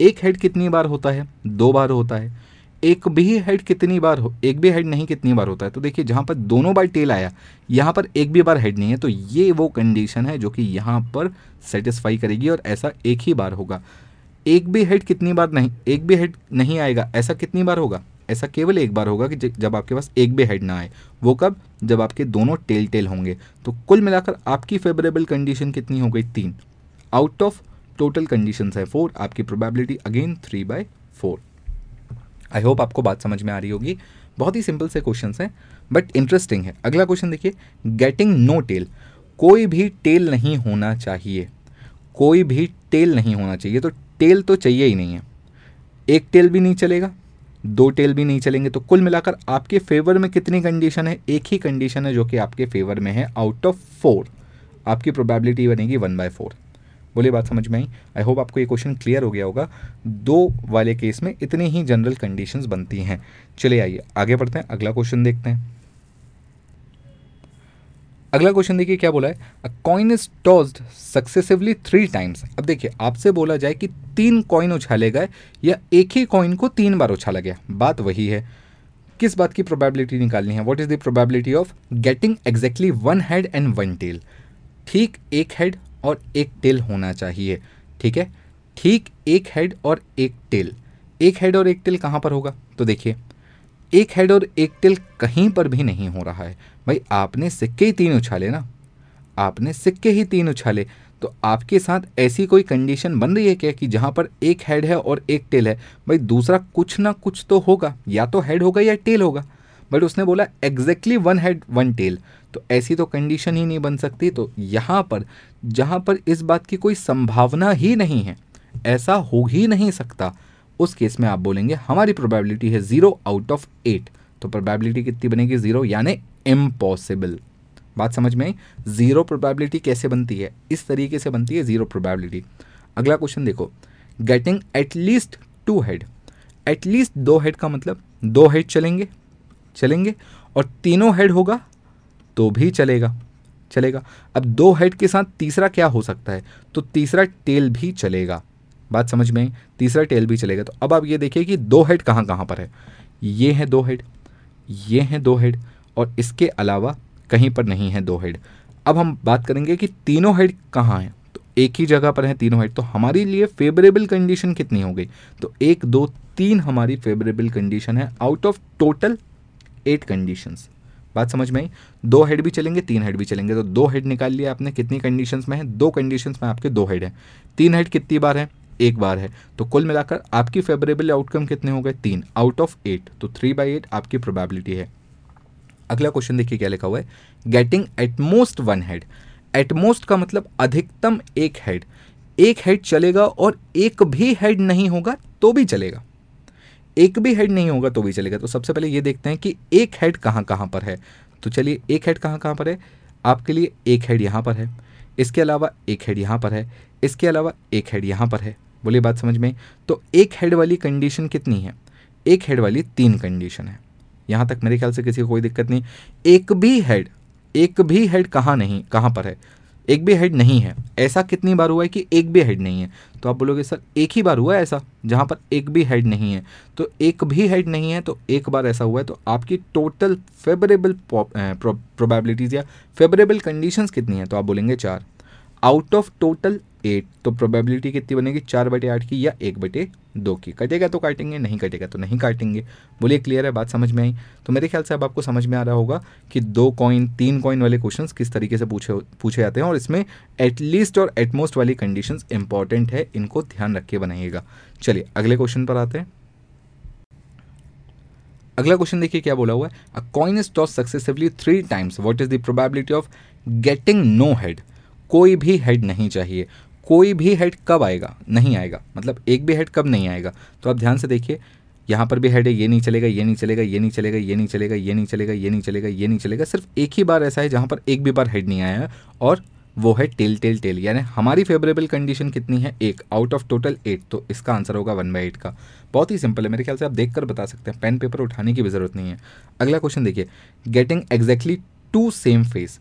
एक हेड कितनी बार होता है? दो बार होता है। एक भी हेड कितनी बार हो, एक भी हेड नहीं कितनी बार होता है। तो देखिए, जहाँ पर दोनों बार टेल आया, यहाँ पर एक भी बार हेड नहीं है तो ये वो कंडीशन है जो कि यहाँ पर सेटिस्फाई करेगी और ऐसा एक ही बार होगा। एक भी हेड कितनी बार नहीं, एक भी हेड नहीं आएगा, ऐसा कितनी बार होगा? ऐसा केवल एक बार होगा कि जब आपके पास एक भी हेड ना आए। वो कब? जब आपके दोनों टेल टेल होंगे। तो कुल मिलाकर आपकी फेवरेबल कंडीशन कितनी हो गई? तीन। आउट ऑफ़ टोटल कंडीशन है फोर आपकी probability again three by four I hope आपको बात समझ में आ रही होगी। बहुत ही सिंपल से क्वेश्चन हैं बट इंटरेस्टिंग है। अगला क्वेश्चन देखिए गेटिंग नो टेल कोई भी टेल नहीं होना चाहिए। कोई भी टेल नहीं होना चाहिए। तो टेल तो चाहिए ही नहीं है। एक टेल भी नहीं चलेगा, दो टेल भी नहीं चलेंगे। तो कुल मिलाकर आपके फेवर में कितनी कंडीशन है? एक ही कंडीशन है जो कि आपके फेवर में है आउट ऑफ़ फोर आपकी प्रोबेबिलिटी बनेगी वन बाय फोर बोलिए, बात समझ में आई? आई होप आपको ये क्वेश्चन क्लियर हो गया होगा। दो वाले केस में इतनी ही जनरल कंडीशंस बनती हैं। चलिए, आइए, आगे बढ़ते हैं, अगला क्वेश्चन देखते हैं। अगला क्वेश्चन देखिए, क्या बोला है? A coin is tossed successively three times अब देखिए, आपसे बोला जाए कि तीन कॉइन उछाले गए या एक ही कॉइन को तीन बार उछाला गया। बात वही है। किस बात की प्रोबेबिलिटी निकालनी है? What is the probability of getting exactly one head and one tail ठीक, एक हेड और एक टेल होना चाहिए, ठीक है? ठीक एक हेड और एक टेल एक हेड और एक टेल कहाँ पर होगा? तो देखिए, एक हेड और एक टेल कहीं पर भी नहीं हो रहा है। भाई, आपने सिक्के ही तीन उछाले ना? आपने सिक्के ही तीन उछाले। तो आपके साथ ऐसी कोई कंडीशन बन रही है क्या कि जहाँ पर एक हेड है और एक टेल है? भाई, दूसरा कुछ ना कुछ तो होगा। या तो हेड होगा या टेल होगा। बट उसने बोला exactly one head one tail तो ऐसी तो कंडीशन ही नहीं बन सकती। तो यहाँ पर, जहाँ पर इस बात की कोई संभावना ही नहीं है, ऐसा हो ही नहीं सकता। उस केस में आप बोलेंगे, हमारी प्रोबेबिलिटी है ज़ीरो आउट ऑफ़ एट तो प्रोबेबिलिटी कितनी बनेगी? ज़ीरो यानी इम्पॉसिबल बात समझ में आई? ज़ीरो प्रोबेबिलिटी कैसे बनती है? इस तरीके से बनती है ज़ीरो प्रोबेबिलिटी अगला क्वेश्चन देखो। Getting at least two head at least दो हेड का मतलब दो हेड चलेंगे। चलेंगे और तीनों हेड होगा तो भी चलेगा चलेगा। अब दो हेड के साथ तीसरा क्या हो सकता है? तो तीसरा टेल भी चलेगा। बात समझ में तीसरा टेल भी चलेगा। तो अब आप ये देखिए कि दो हेड कहाँ कहाँ पर है। ये है दो हेड ये हैं दो हेड और इसके अलावा कहीं पर नहीं है दो हेड अब हम बात करेंगे कि तीनों हेड कहाँ हैं। तो एक ही जगह पर है तीनों हेड तो हमारे लिए फेवरेबल कंडीशन कितनी हो गई तो एक, दो, तीन हमारी फेवरेबल कंडीशन है। Out of total eight conditions बात समझ में आई? दो हेड भी चलेंगे, तीन हेड भी चलेंगे। तो दो हेड निकाल लिया आपने, कितनी कंडीशंस में है? दो कंडीशंस में आपके दो हेड हैं। तीन हेड कितनी बार है? एक बार है। तो कुल मिलाकर आपकी फेवरेबल आउटकम कितने हो गए? तीन। आउट ऑफ़ एट तो थ्री बाई एट आपकी प्रोबेबिलिटी है। अगला क्वेश्चन देखिए क्या लिखा हुआ है। Getting at most one head at most का मतलब अधिकतम एक हेड एक हेड चलेगा और एक भी हेड नहीं होगा तो भी चलेगा। एक भी हेड नहीं होगा तो भी चलेगा। तो सबसे पहले ये देखते हैं कि एक हेड कहाँ कहाँ पर है। तो चलिए, एक हेड कहाँ कहाँ पर है? आपके लिए एक हेड यहाँ पर है। इसके अलावा एक हेड यहाँ पर है। इसके अलावा एक हेड यहाँ पर है। बोलिए बात समझ में? तो एक हेड वाली कंडीशन कितनी है? एक हेड वाली तीन कंडीशन है। यहाँ तक मेरे ख्याल से किसी को कोई दिक्कत नहीं। एक भी हेड एक भी हेड कहाँ नहीं, कहाँ पर है? एक भी हेड नहीं है। ऐसा कितनी बार हुआ है कि एक भी हेड नहीं है? तो आप बोलोगे, सर, एक ही बार हुआ है ऐसा, जहाँ पर एक भी हेड नहीं है? तो एक भी हेड नहीं है तो एक बार ऐसा हुआ है तो आपकी टोटल फेवरेबल प्रोबेबिलिटीज़ या फेवरेबल कंडीशंस कितनी है? तो आप बोलेंगे चार। आउट ऑफ़ टोटल एट तो प्रोबेबिलिटी कितनी बनेगी? चार बटे आठ की या एक बटे दो की। कटेगा तो काटेंगे, नहीं कटेगा तो नहीं काटेंगे। बोलिए क्लियर है? बात समझ में आई? तो मेरे ख्याल से अब आपको समझ में आ रहा होगा कि दो कॉइन तीन कॉइन वाले क्वेश्चन किस तरीके से पूछे पूछे जाते हैं और इसमें एटलीस्ट और एटमोस्ट वाली कंडीशन इंपॉर्टेंट है, इनको ध्यान रख के बनाइएगा। चलिए, अगले क्वेश्चन पर आते हैं। अगला क्वेश्चन देखिए क्या बोला हुआ है। A coin is toss successively three times what is the probability of getting no head कोई भी हेड नहीं चाहिए। कोई भी हेड कब आएगा? नहीं आएगा। मतलब एक भी हेड कब नहीं आएगा? तो आप ध्यान से देखिए, यहाँ पर भी हेड है, ये नहीं चलेगा, ये नहीं चलेगा, ये नहीं चलेगा, ये नहीं चलेगा, ये नहीं चलेगा, ये नहीं चलेगा, ये नहीं चलेगा। सिर्फ़ एक ही बार ऐसा है जहाँ पर एक भी बार हेड नहीं आया है और वो है टेल टेल टेल यानी हमारी फेवरेबल कंडीशन कितनी है? एक। आउट ऑफ़ टोटल एट तो इसका आंसर होगा वन बाई एट का। बहुत ही सिंपल है। मेरे ख्याल से आप देख कर बता सकते हैं। पेन पेपर उठाने की भी ज़रूरत नहीं है। अगला क्वेश्चन देखिए। Getting exactly two same face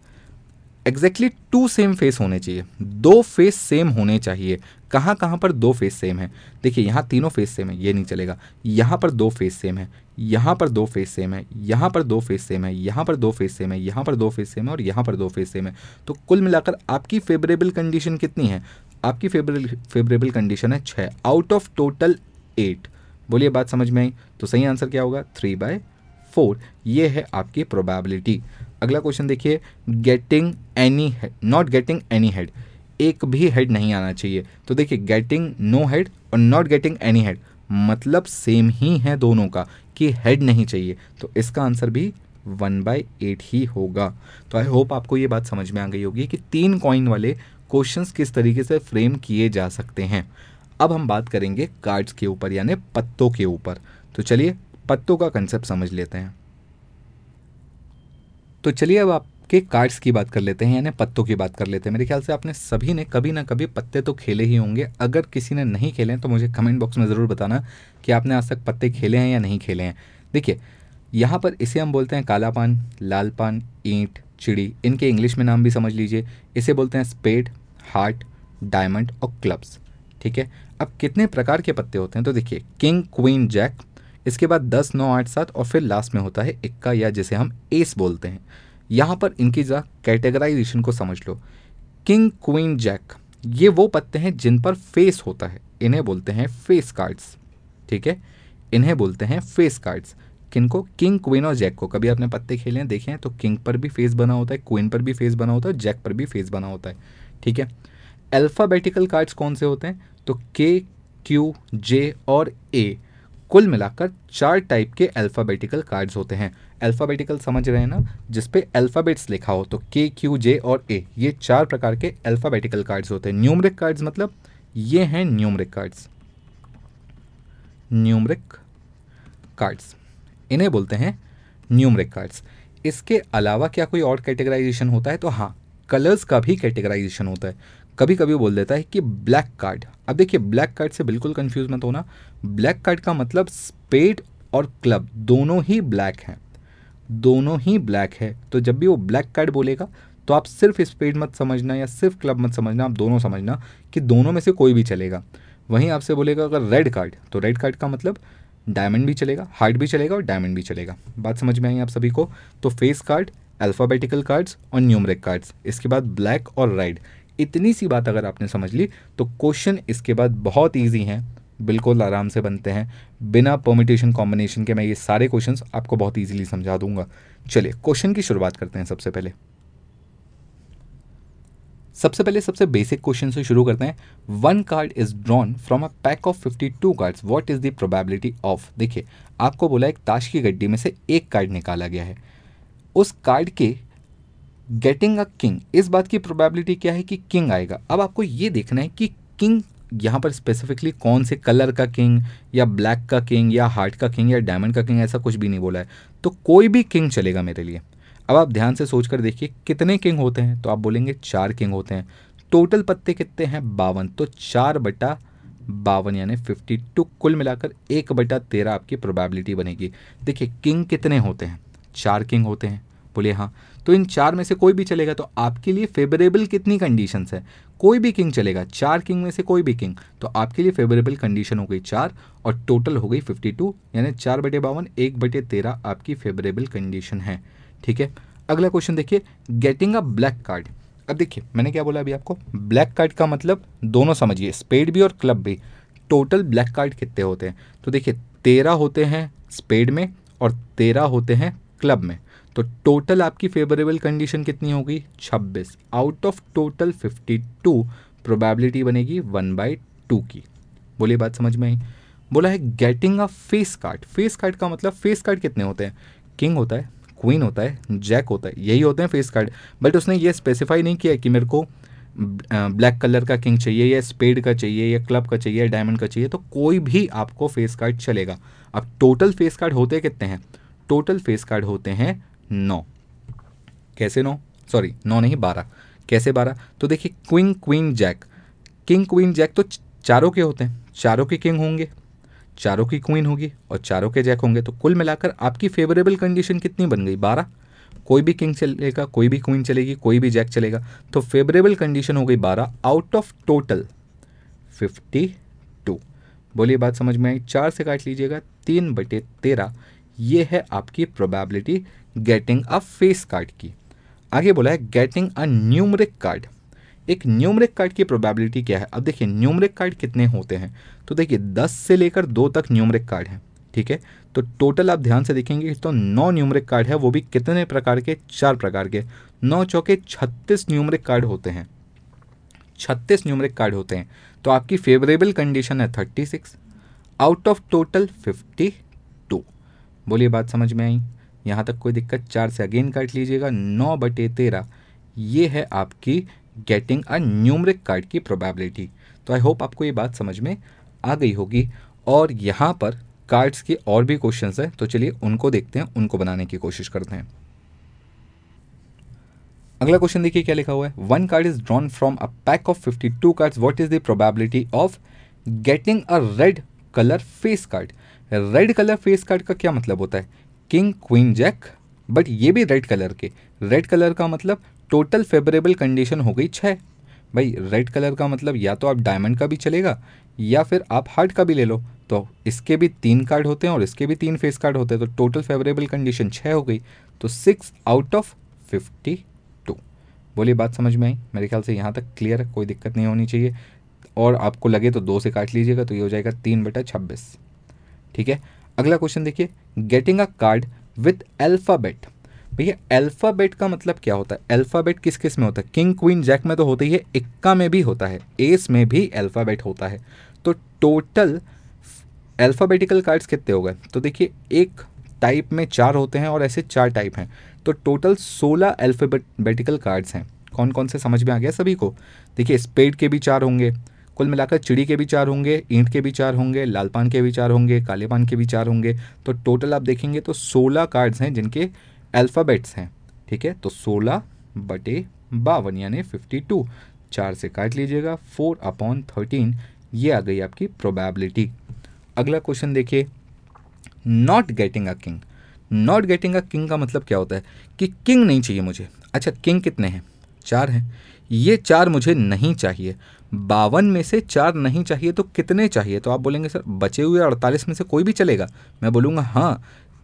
exactly two same face होने चाहिए। दो फेस सेम होने चाहिए। कहाँ कहाँ पर दो फेस सेम है? देखिए, यहाँ तीनों फेस सेम है, ये नहीं चलेगा। यहाँ पर दो फेस सेम है, यहाँ पर दो फेस सेम है, यहाँ पर दो फेस सेम है, यहाँ पर दो फेस सेम है, यहाँ पर दो फेस सेम है और यहाँ पर दो फेस सेम है। तो कुल मिलाकर आपकी फेवरेबल कंडीशन कितनी है? आपकी फेवरेबल फेवरेबल कंडीशन है छः आउट ऑफ़ टोटल एट बोलिए, बात समझ में आई? तो सही आंसर क्या होगा? थ्री बाय फोर ये है आपकी प्रोबेबिलिटी अगला क्वेश्चन देखिए getting any head not getting any head एक भी हेड नहीं आना चाहिए। तो देखिए गेटिंग नो हेड और नॉट गेटिंग एनी हेड मतलब सेम ही है दोनों का, कि हेड नहीं चाहिए। तो इसका आंसर भी वन बाई एट ही होगा। तो आई होप आपको ये बात समझ में आ गई होगी कि तीन कॉइन वाले क्वेश्चंस किस तरीके से फ्रेम किए जा सकते हैं। अब हम बात करेंगे कार्ड्स के ऊपर, यानी पत्तों के ऊपर। तो चलिए, पत्तों का कंसेप्ट समझ लेते हैं। तो चलिए अब आपके कार्ड्स की बात कर लेते हैं, यानी पत्तों की बात कर लेते हैं। मेरे ख्याल से आपने सभी ने कभी ना कभी पत्ते तो खेले ही होंगे। अगर किसी ने नहीं खेले हैं तो मुझे कमेंट बॉक्स में ज़रूर बताना कि आपने आज तक पत्ते खेले हैं या नहीं खेले हैं। देखिए, यहाँ पर इसे हम बोलते हैं काला पान लाल पान ईंट, चिड़ी, इनके इंग्लिश में नाम भी समझ लीजिए। इसे बोलते हैं स्पेड हार्ट डायमंड और क्लब्स ठीक है? अब कितने प्रकार के पत्ते होते हैं? तो देखिए किंग क्वीन जैक इसके बाद दस, नौ, आठ, सात और फिर लास्ट में होता है इक्का या जिसे हम एस बोलते हैं। यहाँ पर इनकी जरा कैटेगराइजेशन को समझ लो। किंग क्वीन जैक ये वो पत्ते हैं जिन पर फेस होता है। इन्हें बोलते हैं फेस कार्ड्स ठीक है? इन्हें बोलते हैं फेस कार्ड्स किनको? किंग क्वीन और जैक को। कभी आपने पत्ते खेले हैं? देखे हैं? तो किंग पर भी फेस बना होता है क्वीन पर भी फेस बना होता है जैक पर भी फेस बना होता है, ठीक है? अल्फ़ाबेटिकल कार्ड्स कौन से होते हैं? तो के क्यू जे और ए कुल मिलाकर चार टाइप के अल्फ़ाबेटिकल कार्ड्स होते हैं। अल्फ़ाबेटिकल समझ रहे हैं ना? जिसपे अल्फ़ाबेट्स लिखा हो तो के क्यू जे और ए ये चार प्रकार के अल्फ़ाबेटिकल कार्ड्स होते हैं। न्यूमरिक कार्ड्स मतलब ये हैं न्यूमरिक कार्ड्स न्यूमरिक कार्ड्स इन्हें बोलते हैं न्यूमरिक कार्ड्स इसके अलावा क्या कोई और कैटेगराइजेशन होता है? तो हाँ कलर्स का भी कैटेगराइजेशन होता है। कभी कभी बोल देता है कि ब्लैक कार्ड अब देखिए ब्लैक कार्ड से बिल्कुल कंफ्यूज मत होना। ब्लैक कार्ड का मतलब स्पेड और क्लब दोनों ही ब्लैक हैं। दोनों ही ब्लैक है। तो जब भी वो ब्लैक कार्ड बोलेगा तो आप सिर्फ़ स्पेड मत समझना या सिर्फ़ क्लब मत समझना, आप दोनों समझना कि दोनों में से कोई भी चलेगा। वहीं आपसे बोलेगा अगर रेड कार्ड तो रेड कार्ड का मतलब डायमंड भी चलेगा हार्ट भी चलेगा और डायमंड भी चलेगा। बात समझ में आई आप सभी को? तो फेस कार्ड अल्फ़ाबेटिकल कार्ड्स और न्यूमरिक कार्ड्स इसके बाद ब्लैक और राइड इतनी सी बात अगर आपने समझ ली तो क्वेश्चन इसके बाद बहुत ईजी हैं, बिल्कुल आराम से बनते हैं। बिना परमिटेशन कॉम्बिनेशन के मैं ये सारे क्वेश्चंस आपको बहुत ईजिली समझा दूँगा। चलिए क्वेश्चन की शुरुआत करते हैं सबसे पहले। सबसे पहले सबसे बेसिक क्वेश्चन से शुरू करते हैं। One card is drawn from a pack of 52 cards what is the probability of देखिए, आपको बोला एक ताश की गड्डी में से एक कार्ड निकाला गया है। उस कार्ड के गेटिंग अ किंग इस बात की प्रोबेबिलिटी क्या है कि किंग आएगा? अब आपको ये देखना है कि किंग यहाँ पर स्पेसिफिकली कौन से कलर का किंग या ब्लैक का किंग या हार्ट का किंग या डायमंड का किंग ऐसा कुछ भी नहीं बोला है। तो कोई भी किंग चलेगा मेरे लिए। अब आप ध्यान से सोच कर देखिए, कितने किंग होते हैं? तो आप बोलेंगे चार किंग होते हैं। टोटल पत्ते कितने हैं? बावन। तो चार बटा बावन यानी फिफ्टी टू कुल मिलाकर एक बटा तेरह आपकी प्रोबेबिलिटी बनेगी। देखिए किंग कितने होते हैं? चार किंग होते हैं। बोलिए हाँ। तो इन चार में से कोई भी चलेगा तो आपके लिए फेवरेबल कितनी कंडीशन है? कोई भी किंग चलेगा, चार किंग में से कोई भी किंग तो आपके लिए फेवरेबल कंडीशन हो गई चार और टोटल हो गई फिफ्टी टू यानी चार बटे बावन, एक बटे तेरह आपकी फेवरेबल कंडीशन है। ठीक है? अगला क्वेश्चन देखिए गेटिंग अ ब्लैक कार्ड अब देखिए, मैंने क्या बोला अभी आपको? ब्लैक कार्ड का मतलब दोनों समझिए स्पेड भी और क्लब भी। टोटल ब्लैक कार्ड कितने होते हैं? तो देखिए, तेरह होते हैं स्पेड में और तेरह होते हैं क्लब में। तो टोटल आपकी फेवरेबल कंडीशन कितनी होगी? 26 आउट ऑफ़ टोटल 52 प्रोबेबिलिटी बनेगी वन बाई टू की। बोलिए बात समझ में आई? बोला है getting a face card face card का मतलब फेस कार्ड कितने होते हैं? किंग होता है क्वीन होता है जैक होता है, यही होते हैं फेस कार्ड बट उसने ये स्पेसिफाई नहीं किया कि मेरे को ब्लैक कलर का किंग चाहिए, या स्पेड का चाहिए, या क्लब का चाहिए, या डायमंड का चाहिए तो कोई भी आपको फेस कार्ड चलेगा। अब टोटल फेस कार्ड होते कितने हैं? टोटल फेस कार्ड होते हैं नौ कैसे नौ सॉरी नौ नहीं, बारह। कैसे बारह? तो देखिए king queen jack king queen jack तो चारों के होते हैं। चारों के किंग होंगे। चारों की क्वीन होगी और चारों के जैक होंगे। तो कुल मिलाकर आपकी फेवरेबल कंडीशन कितनी बन गई? बारह। कोई भी किंग चलेगा, कोई भी क्वीन चलेगी, कोई भी जैक चलेगा तो फेवरेबल कंडीशन हो गई बारह। Out of total fifty two बोलिए, बात समझ में आई? चार से काट लीजिएगा, तीन बटे तेरह। ये है आपकी probability getting a face card की। आगे बोला है गेटिंग अ न्यूमरिक कार्ड एक न्यूमरिक कार्ड की प्रोबेबिलिटी क्या है? अब देखिए न्यूमरिक कार्ड कितने होते हैं? तो देखिए, दस से लेकर दो तक न्यूमरिक कार्ड हैं, ठीक है? तो टोटल आप ध्यान से देखेंगे तो नौ न्यूमरिक कार्ड है, वो भी कितने प्रकार के? चार प्रकार के। नौ चौके छत्तीस न्यूमरिक कार्ड होते हैं। छत्तीस न्यूमरिक कार्ड होते हैं। तो आपकी फेवरेबल कंडीशन है thirty six out of total fifty two बोलिए, बात समझ में आई? यहाँ तक कोई दिक्कत, चार से अगेन काट लीजिएगा, नौ बटे तेरह, ये है आपकी गेटिंग अ न्यूमरिक कार्ड की प्रोबेबिलिटी तो आई होप आपको ये बात समझ में आ गई होगी। और यहाँ पर कार्ड्स के और भी क्वेश्चंस हैं तो चलिए उनको देखते हैं, उनको बनाने की कोशिश करते हैं। अगला क्वेश्चन देखिए क्या लिखा हुआ है। One card is drawn from a pack of 52 cards what is the probability of getting a red colour face card red colour face card का क्या मतलब होता है? किंग, क्वीन, जैक, बट ये भी रेड कलर के। रेड कलर का मतलब टोटल फेवरेबल कंडीशन हो गई छः भाई, रेड कलर का मतलब या तो आप डायमंड का भी चलेगा, या फिर आप हार्ट का भी ले लो। तो इसके भी तीन कार्ड होते हैं और इसके भी तीन फेस कार्ड होते हैं तो टोटल फेवरेबल कंडीशन छः हो गई। तो six out of fifty two. बोलिए, बात समझ में आई? मेरे ख्याल से यहाँ तक क्लियर है, कोई दिक्कत नहीं होनी चाहिए। और आपको लगे तो दो से काट लीजिएगा तो ये हो जाएगा तीन बटा छब्बीस। ठीक है? अगला क्वेश्चन देखिए getting a card with alphabet भैया अल्फ़ाबेट का मतलब क्या होता है? अल्फ़ाबेट किस किसमें होता है? किंग क्वीन जैक में तो होता ही है, इक्का में भी होता है एस में भी अल्फ़ाबेट होता है। तो टोटल अल्फ़ाबेटिकल कार्ड्स कितने हो गए? तो देखिए, एक टाइप में चार होते हैं और ऐसे चार टाइप हैं। तो टोटल सोलह अल्फ़ाबेटिकल कार्ड्स हैं। कौन कौन से समझ में आ गया सभी को? देखिए स्पेड के भी चार होंगे कुल मिलाकर चिड़ी के भी चार होंगे, ईंट के भी चार होंगे, लालपान के भी चार होंगे काले पान के भी चार होंगे। तो टोटल आप देखेंगे तो सोलह कार्ड्स हैं जिनके अल्फ़ाबेट्स हैं, ठीक है? तो सोलह बटे बावन, यानी फिफ्टी टू चार से काट लीजिएगा फोर अपॉन थर्टीन ये आ गई आपकी प्रोबेबिलिटी अगला क्वेश्चन देखिए not getting a king not getting a king का मतलब क्या होता है? कि किंग नहीं चाहिए मुझे। अच्छा किंग कितने हैं? चार हैं। ये चार मुझे नहीं चाहिए। बावन में से चार नहीं चाहिए तो कितने चाहिए? तो आप बोलेंगे, सर, बचे हुए अड़तालीस में से कोई भी चलेगा। मैं बोलूँगा हाँ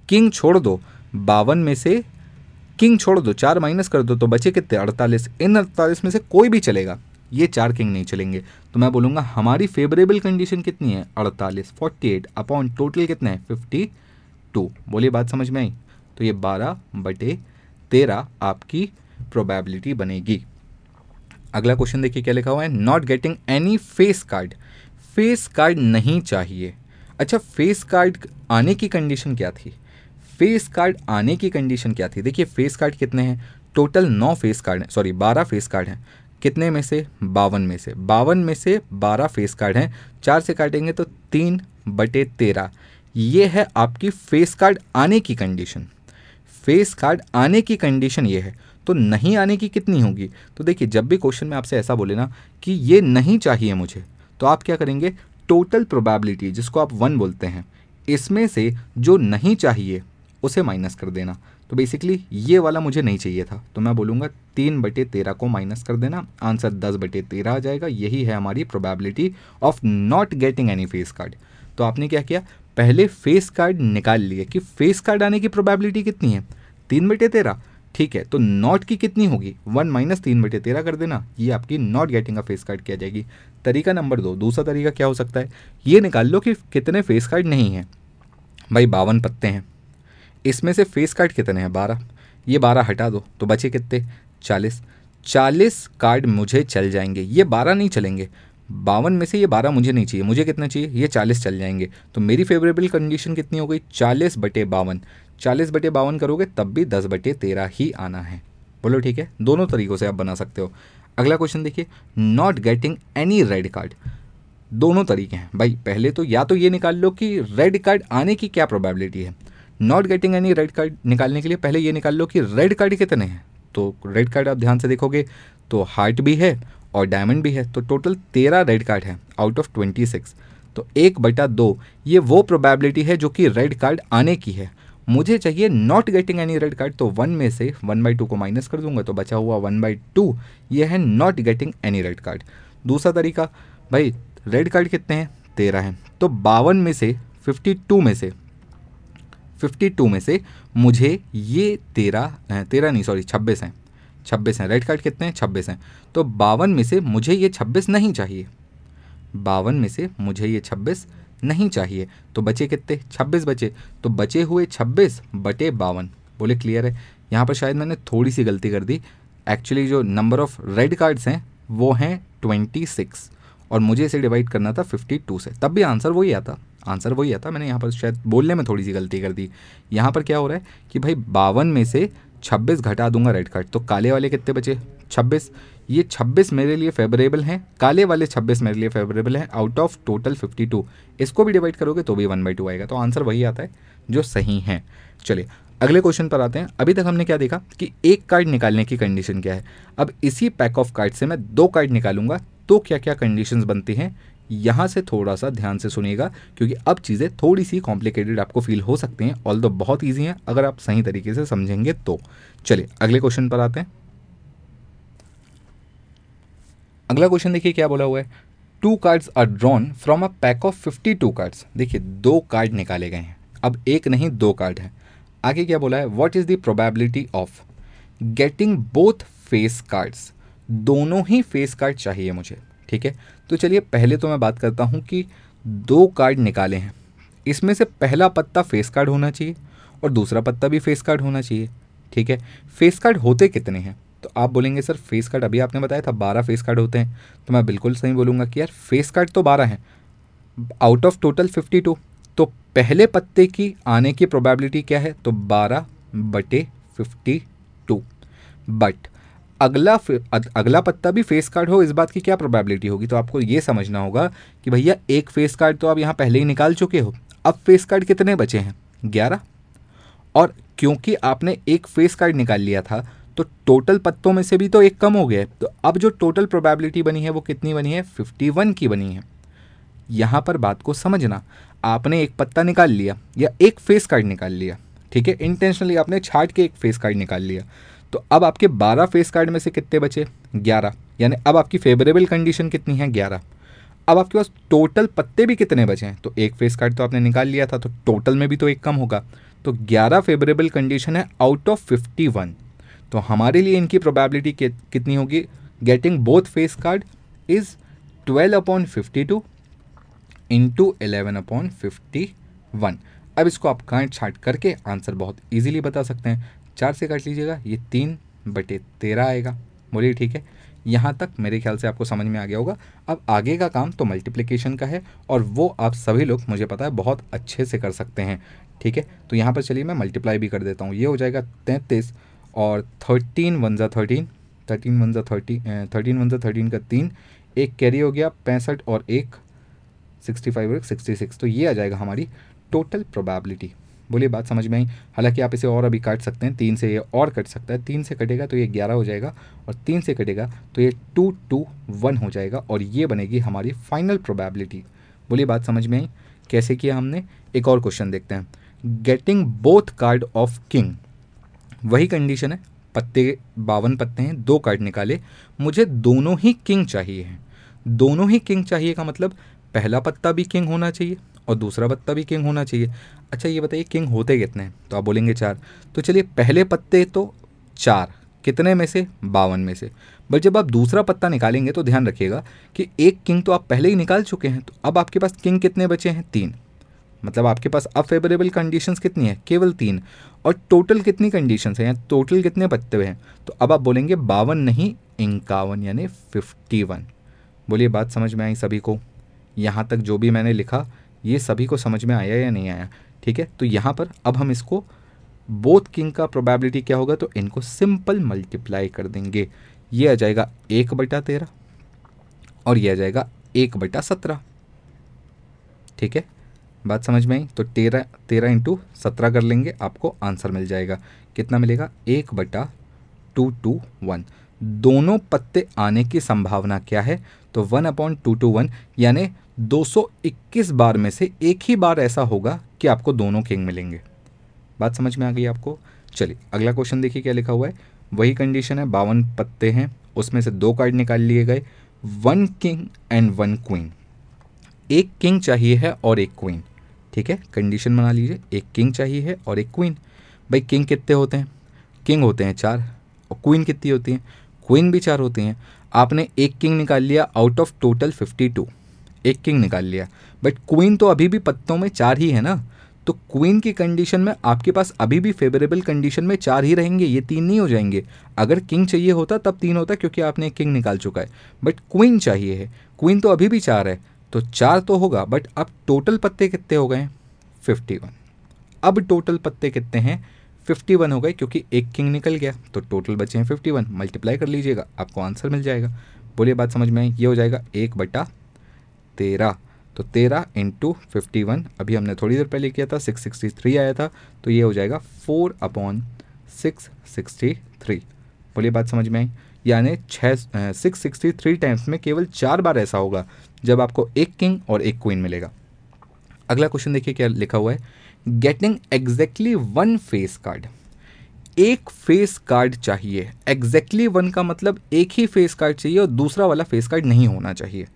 किंग छोड़ दो, बावन में से किंग छोड़ दो, चार माइनस कर दो तो बचे कितने? अड़तालीस। इन अड़तालीस में से कोई भी चलेगा, ये चार किंग नहीं चलेंगे। तो मैं बोलूँगा, हमारी फेवरेबल कंडीशन कितनी है? अड़तालीस। फोर्टी एट अपॉन टोटल कितने हैं? फिफ्टी टू बोलिए, बात समझ में आई? तो ये बारह बटे तेरह आपकी प्रोबेबिलिटी बनेगी। अगला क्वेश्चन देखिए क्या लिखा हुआ है? Not getting any face card face card नहीं चाहिए। अच्छा फेस कार्ड आने की कंडीशन क्या थी? फेस कार्ड आने की कंडीशन क्या थी? देखिए फेस कार्ड कितने हैं? टोटल नौ फेस कार्ड हैं। सॉरी बारह फेस कार्ड हैं। कितने में से? बावन में से। बावन में से बारह फेस कार्ड हैं। चार से काटेंगे तो तीन बटे तेरह। ये है आपकी फेस कार्ड आने की कंडीशन फेस कार्ड आने की कंडीशन ये है। तो नहीं आने की कितनी होगी? तो देखिए, जब भी क्वेश्चन में आपसे ऐसा बोले ना कि ये नहीं चाहिए मुझे तो आप क्या करेंगे? टोटल प्रोबेबिलिटी जिसको आप वन बोलते हैं, इसमें से जो नहीं चाहिए, उसे माइनस कर देना। तो बेसिकली ये वाला मुझे नहीं चाहिए था तो मैं बोलूँगा तीन बटे तेरह को माइनस कर देना। आंसर दस बटे तेरह आ जाएगा। यही है हमारी probability of not getting any face card तो आपने क्या किया? पहले फेस कार्ड निकाल लिए कि फेस कार्ड आने की प्रोबेबिलिटी कितनी है? तीन बटे तेरह। ठीक है तो नॉट की कितनी होगी? वन माइनस तीन बटे तेरह कर देना, ये आपकी not getting a face card किया जाएगी। तरीका नंबर दो, दूसरा तरीका क्या हो सकता है? ये निकाल लो कि कितने फेस कार्ड नहीं हैं। भाई बावन पत्ते हैं। इसमें से फेस कार्ड कितने हैं? बारह। ये बारह हटा दो तो बचे कितने? चालीस। चालीस कार्ड मुझे चल जाएँगे। ये बारह नहीं चलेंगे। बावन में से ये बारह मुझे नहीं चाहिए। मुझे कितना चाहिए? ये चालीस चल जाएँगे। तो मेरी फेवरेबल कंडीशन कितनी हो गई? चालीस बटे बावन। चालीस बटे बावन करोगे, तब भी दस बटे तेरह ही आना है। बोलो, ठीक है? दोनों तरीक़ों से आप बना सकते हो। अगला क्वेश्चन देखिए not getting any red card दोनों तरीके हैं। भाई, पहले तो या तो ये निकाल लो कि रेड कार्ड आने की क्या प्रोबेबिलिटी है। Not getting any red card निकालने के लिए पहले ये निकाल लो कि रेड कार्ड कितने हैं। तो रेड कार्ड आप ध्यान से देखोगे तो हार्ट भी है और डायमंड भी है। तो टोटल तेरह रेड कार्ड है आउट ऑफ़ ट्वेंटी सिक्स तो एक बटा दो, ये वो प्रोबेबिलिटी है जो कि रेड कार्ड आने की है। मुझे चाहिए not getting any red card तो वन में से वन बाई टू को माइनस कर दूँगा तो बचा हुआ वन बाई टू ये है not getting any red card दूसरा तरीका, भाई रेड कार्ड कितने हैं? तेरह हैं। तो बावन में से फिफ्टी टू में से फिफ्टी टू में से मुझे ये तेरह तेरह नहीं सॉरी छब्बीस हैं। छब्बीस हैं। रेड कार्ड कितने हैं? छब्बीस हैं। तो बावन में से मुझे ये छब्बीस नहीं चाहिए। बावन में से मुझे ये छब्बीस नहीं चाहिए। तो बचे कितने? छब्बीस बचे। तो बचे हुए छब्बीस बटे बावन। बोले क्लियर है? यहाँ पर शायद मैंने थोड़ी सी गलती कर दी। एक्चुअली जो नंबर ऑफ़ रेड कार्ड्स हैं, वो हैं ट्वेंटी सिक्स और मुझे इसे डिवाइड करना था फिफ्टी टू से। तब भी आंसर वही आता। आंसर वही आता। मैंने यहाँ पर शायद बोलने में थोड़ी सी गलती कर दी। यहाँ पर क्या हो रहा है कि भाई बावन में से छब्बीस घटा दूँगा रेड कार्ड तो काले वाले कितने बचे? छब्बीस। ये 26 मेरे लिए फेवरेबल हैं, काले वाले 26 मेरे लिए फेवरेबल हैं आउट ऑफ़ टोटल 52 इसको भी डिवाइड करोगे तो भी वन बाई टू आएगा। तो आंसर वही आता है जो सही है। चलिए, अगले क्वेश्चन पर आते हैं। अभी तक हमने क्या देखा कि एक कार्ड निकालने की कंडीशन क्या है। अब इसी पैक ऑफ़ कार्ड से मैं दो कार्ड निकालूँगा तो क्या क्या कंडीशंस बनती हैं, यहाँ से थोड़ा सा ध्यान से सुनिएगा, क्योंकि अब चीज़ें थोड़ी सी कॉम्प्लिकेटेड आपको फील हो सकती हैं ऑल बहुत ईजी हैं, अगर आप सही तरीके से समझेंगे तो। चलिए, अगले क्वेश्चन पर आते हैं। अगला क्वेश्चन देखिए क्या बोला हुआ है। Two cards are drawn from a pack of fifty two cards देखिए, दो कार्ड निकाले गए हैं। अब एक नहीं, दो कार्ड है। आगे क्या बोला है? What is the probability of getting both face cards दोनों ही फेस कार्ड चाहिए मुझे, ठीक है? तो चलिए, पहले तो मैं बात करता हूँ कि दो कार्ड निकाले हैं। इसमें से पहला पत्ता फेस कार्ड होना चाहिए और दूसरा पत्ता भी फेस कार्ड होना चाहिए, ठीक है? फेस कार्ड होते कितने हैं? तो आप बोलेंगे, सर फेस कार्ड अभी आपने बताया था, बारह फेस कार्ड होते हैं। तो मैं बिल्कुल सही बोलूँगा कि, यार फेस कार्ड तो बारह हैं। Out of total fifty two तो पहले पत्ते की आने की प्रोबेबिलिटी क्या है? तो बारह बटे फिफ्टी टू बट अगला अगला पत्ता भी फेस कार्ड हो, इस बात की क्या प्रोबेबिलिटी होगी? तो आपको ये समझना होगा कि भैया, एक फेस कार्ड तो आप यहाँ पहले ही निकाल चुके हो। अब फेस कार्ड कितने बचे हैं? ग्यारह। और क्योंकि आपने एक फेस कार्ड निकाल लिया था तो टोटल पत्तों में से भी तो एक कम हो गया तो अब जो टोटल प्रोबेबिलिटी बनी है, वो कितनी बनी है? फिफ्टी वन की बनी है। यहाँ पर बात को समझना। आपने एक पत्ता निकाल लिया, या एक फेस कार्ड निकाल लिया, ठीक है? इंटेंशनली आपने छाट के एक फेस कार्ड निकाल लिया। तो अब आपके बारह फेस कार्ड में से कितने बचे? ग्यारह। यानी अब आपकी फेवरेबल कंडीशन कितनी है? ग्यारह। अब आपके पास टोटल पत्ते भी कितने बचे हैं? तो एक फेस कार्ड तो आपने निकाल लिया था तो टोटल में भी तो एक कम होगा। तो ग्यारह फेवरेबल कंडीशन है आउट ऑफ़ फिफ्टी वन तो हमारे लिए इनकी प्रोबेबिलिटी कितनी होगी? Getting both face card is twelve upon fifty two into eleven upon fifty one अब इसको आप काट छाट करके आंसर बहुत इजीली बता सकते हैं। चार से काट लीजिएगा, ये तीन बटे तेरह आएगा। बोलिए ठीक है। यहाँ तक मेरे ख्याल से आपको समझ में आ गया होगा। अब आगे का काम तो मल्टीप्लिकेशन का है और वो आप सभी लोग, मुझे पता है, बहुत अच्छे से कर सकते हैं। ठीक है? तो यहाँ पर चलिए मैं मल्टीप्लाई भी कर देता हूँ। ये हो जाएगा तैंतीस और थर्टीन वन ज़ा थर्टीन थर्टीन वन ज़ा थर्टी थर्टीन वन ज़ा थर्टीन का तीन, एक कैरी हो गया पैंसठ और एक सिक्सटी फाइव और सिक्सटी सिक्स तो ये आ जाएगा हमारी टोटल प्रोबेबिलिटी बोलिए बात समझ में आई? हालाँकि आप इसे और अभी काट सकते हैं, तीन से ये और कट सकता है, तीन से कटेगा तो ये ग्यारह हो जाएगा और तीन से कटेगा तो ये टू टू वन हो जाएगा और ये बनेगी हमारी फाइनल प्रोबेबिलिटी बोलिए बात समझ में आई? कैसे किया हमने? एक और क्वेश्चन देखते हैं। Getting both card of king वही कंडीशन है। पत्ते, बावन पत्ते हैं, दो कार्ड निकाले। मुझे दोनों ही किंग चाहिए हैं। दोनों ही किंग चाहिए का मतलब पहला पत्ता भी किंग होना चाहिए और दूसरा पत्ता भी किंग होना चाहिए। अच्छा ये बताइए किंग होते कितने हैं? तो आप बोलेंगे चार। तो चलिए, पहले पत्ते तो चार। कितने में से? बावन में से। बट जब आप दूसरा पत्ता निकालेंगे तो ध्यान रखिएगा कि एक किंग तो आप पहले ही निकाल चुके हैं। तो अब आपके पास किंग कितने बचे हैं? तीन। मतलब आपके पास अफेवरेबल फेवरेबल कंडीशंस कितनी है? केवल तीन। और टोटल कितनी कंडीशंस हैं? या टोटल कितने पत्ते हैं? तो अब आप बोलेंगे बावन नहीं, इक्यावन यानी फिफ्टी वन बोलिए, बात समझ में आई सभी को? यहाँ तक जो भी मैंने लिखा, ये सभी को समझ में आया या नहीं आया? ठीक है? तो यहाँ पर अब हम इसको बोथ किंग का प्रोबेबिलिटी क्या होगा? तो इनको सिंपल मल्टीप्लाई कर देंगे। ये आ जाएगा एक बटा तेरह और ये आ जाएगा एक बटा सत्रह। ठीक है? बात समझ में आई? तो तेरह तेरह इंटू सत्रह कर लेंगे, आपको आंसर मिल जाएगा। कितना मिलेगा? एक बटा टू टू, वन। दोनों पत्ते आने की संभावना क्या है? तो one upon two two, one, यानी 221 बार में से एक ही बार ऐसा होगा कि आपको दोनों किंग मिलेंगे। बात समझ में आ गई आपको? चलिए, अगला क्वेश्चन देखिए क्या लिखा हुआ है। वही कंडीशन है, बावन पत्ते हैं, उसमें से दो कार्ड निकाल लिए गए। One king and one queen एक किंग चाहिए है और एक क्वीन ठीक है कंडीशन बना लीजिए। एक किंग चाहिए है और एक क्वीन भाई किंग कितने होते हैं? किंग होते हैं चार। और क्वीन कितनी होती हैं? क्वीन भी चार होती हैं। आपने एक किंग निकाल लिया out of total fifty two एक किंग निकाल लिया। बट क्वीन तो अभी भी पत्तों में चार ही है ना? तो क्वीन की कंडीशन में आपके पास अभी भी फेवरेबल कंडीशन में चार ही रहेंगे। ये तीन नहीं हो जाएँगे। अगर किंग चाहिए होता, तब तीन होता, क्योंकि आपने एक किंग निकाल चुका है। बट क्वीन चाहिए है। क्वीन तो अभी भी चार है। तो चार तो होगा बट अब टोटल पत्ते कितने हो गए? फिफ्टी वन अब टोटल पत्ते कितने हैं? फिफ्टी वन हो गए, क्योंकि एक किंग निकल गया तो टोटल बचे हैं फिफ्टी वन मल्टीप्लाई कर लीजिएगा, आपको आंसर मिल जाएगा। बोलिए, बात समझ में आई? ये हो जाएगा एक बटा तेरह. तो तेरह इंटू फिफ्टी वन अभी हमने थोड़ी देर पहले किया था सिक्स सिक्सटी थ्री आया था तो ये हो जाएगा four upon six sixty three बोलिए, बात समझ में आई? यानी छः सिक्स सिक्सटी थ्री टाइम्स में केवल चार बार ऐसा होगा, जब आपको एक किंग और एक क्वीन मिलेगा। अगला क्वेश्चन देखिए क्या लिखा हुआ है। Getting exactly one face card एक फेस कार्ड चाहिए। एग्जैक्टली वन का मतलब एक ही फेस कार्ड चाहिए और दूसरा वाला फेस कार्ड नहीं होना चाहिए।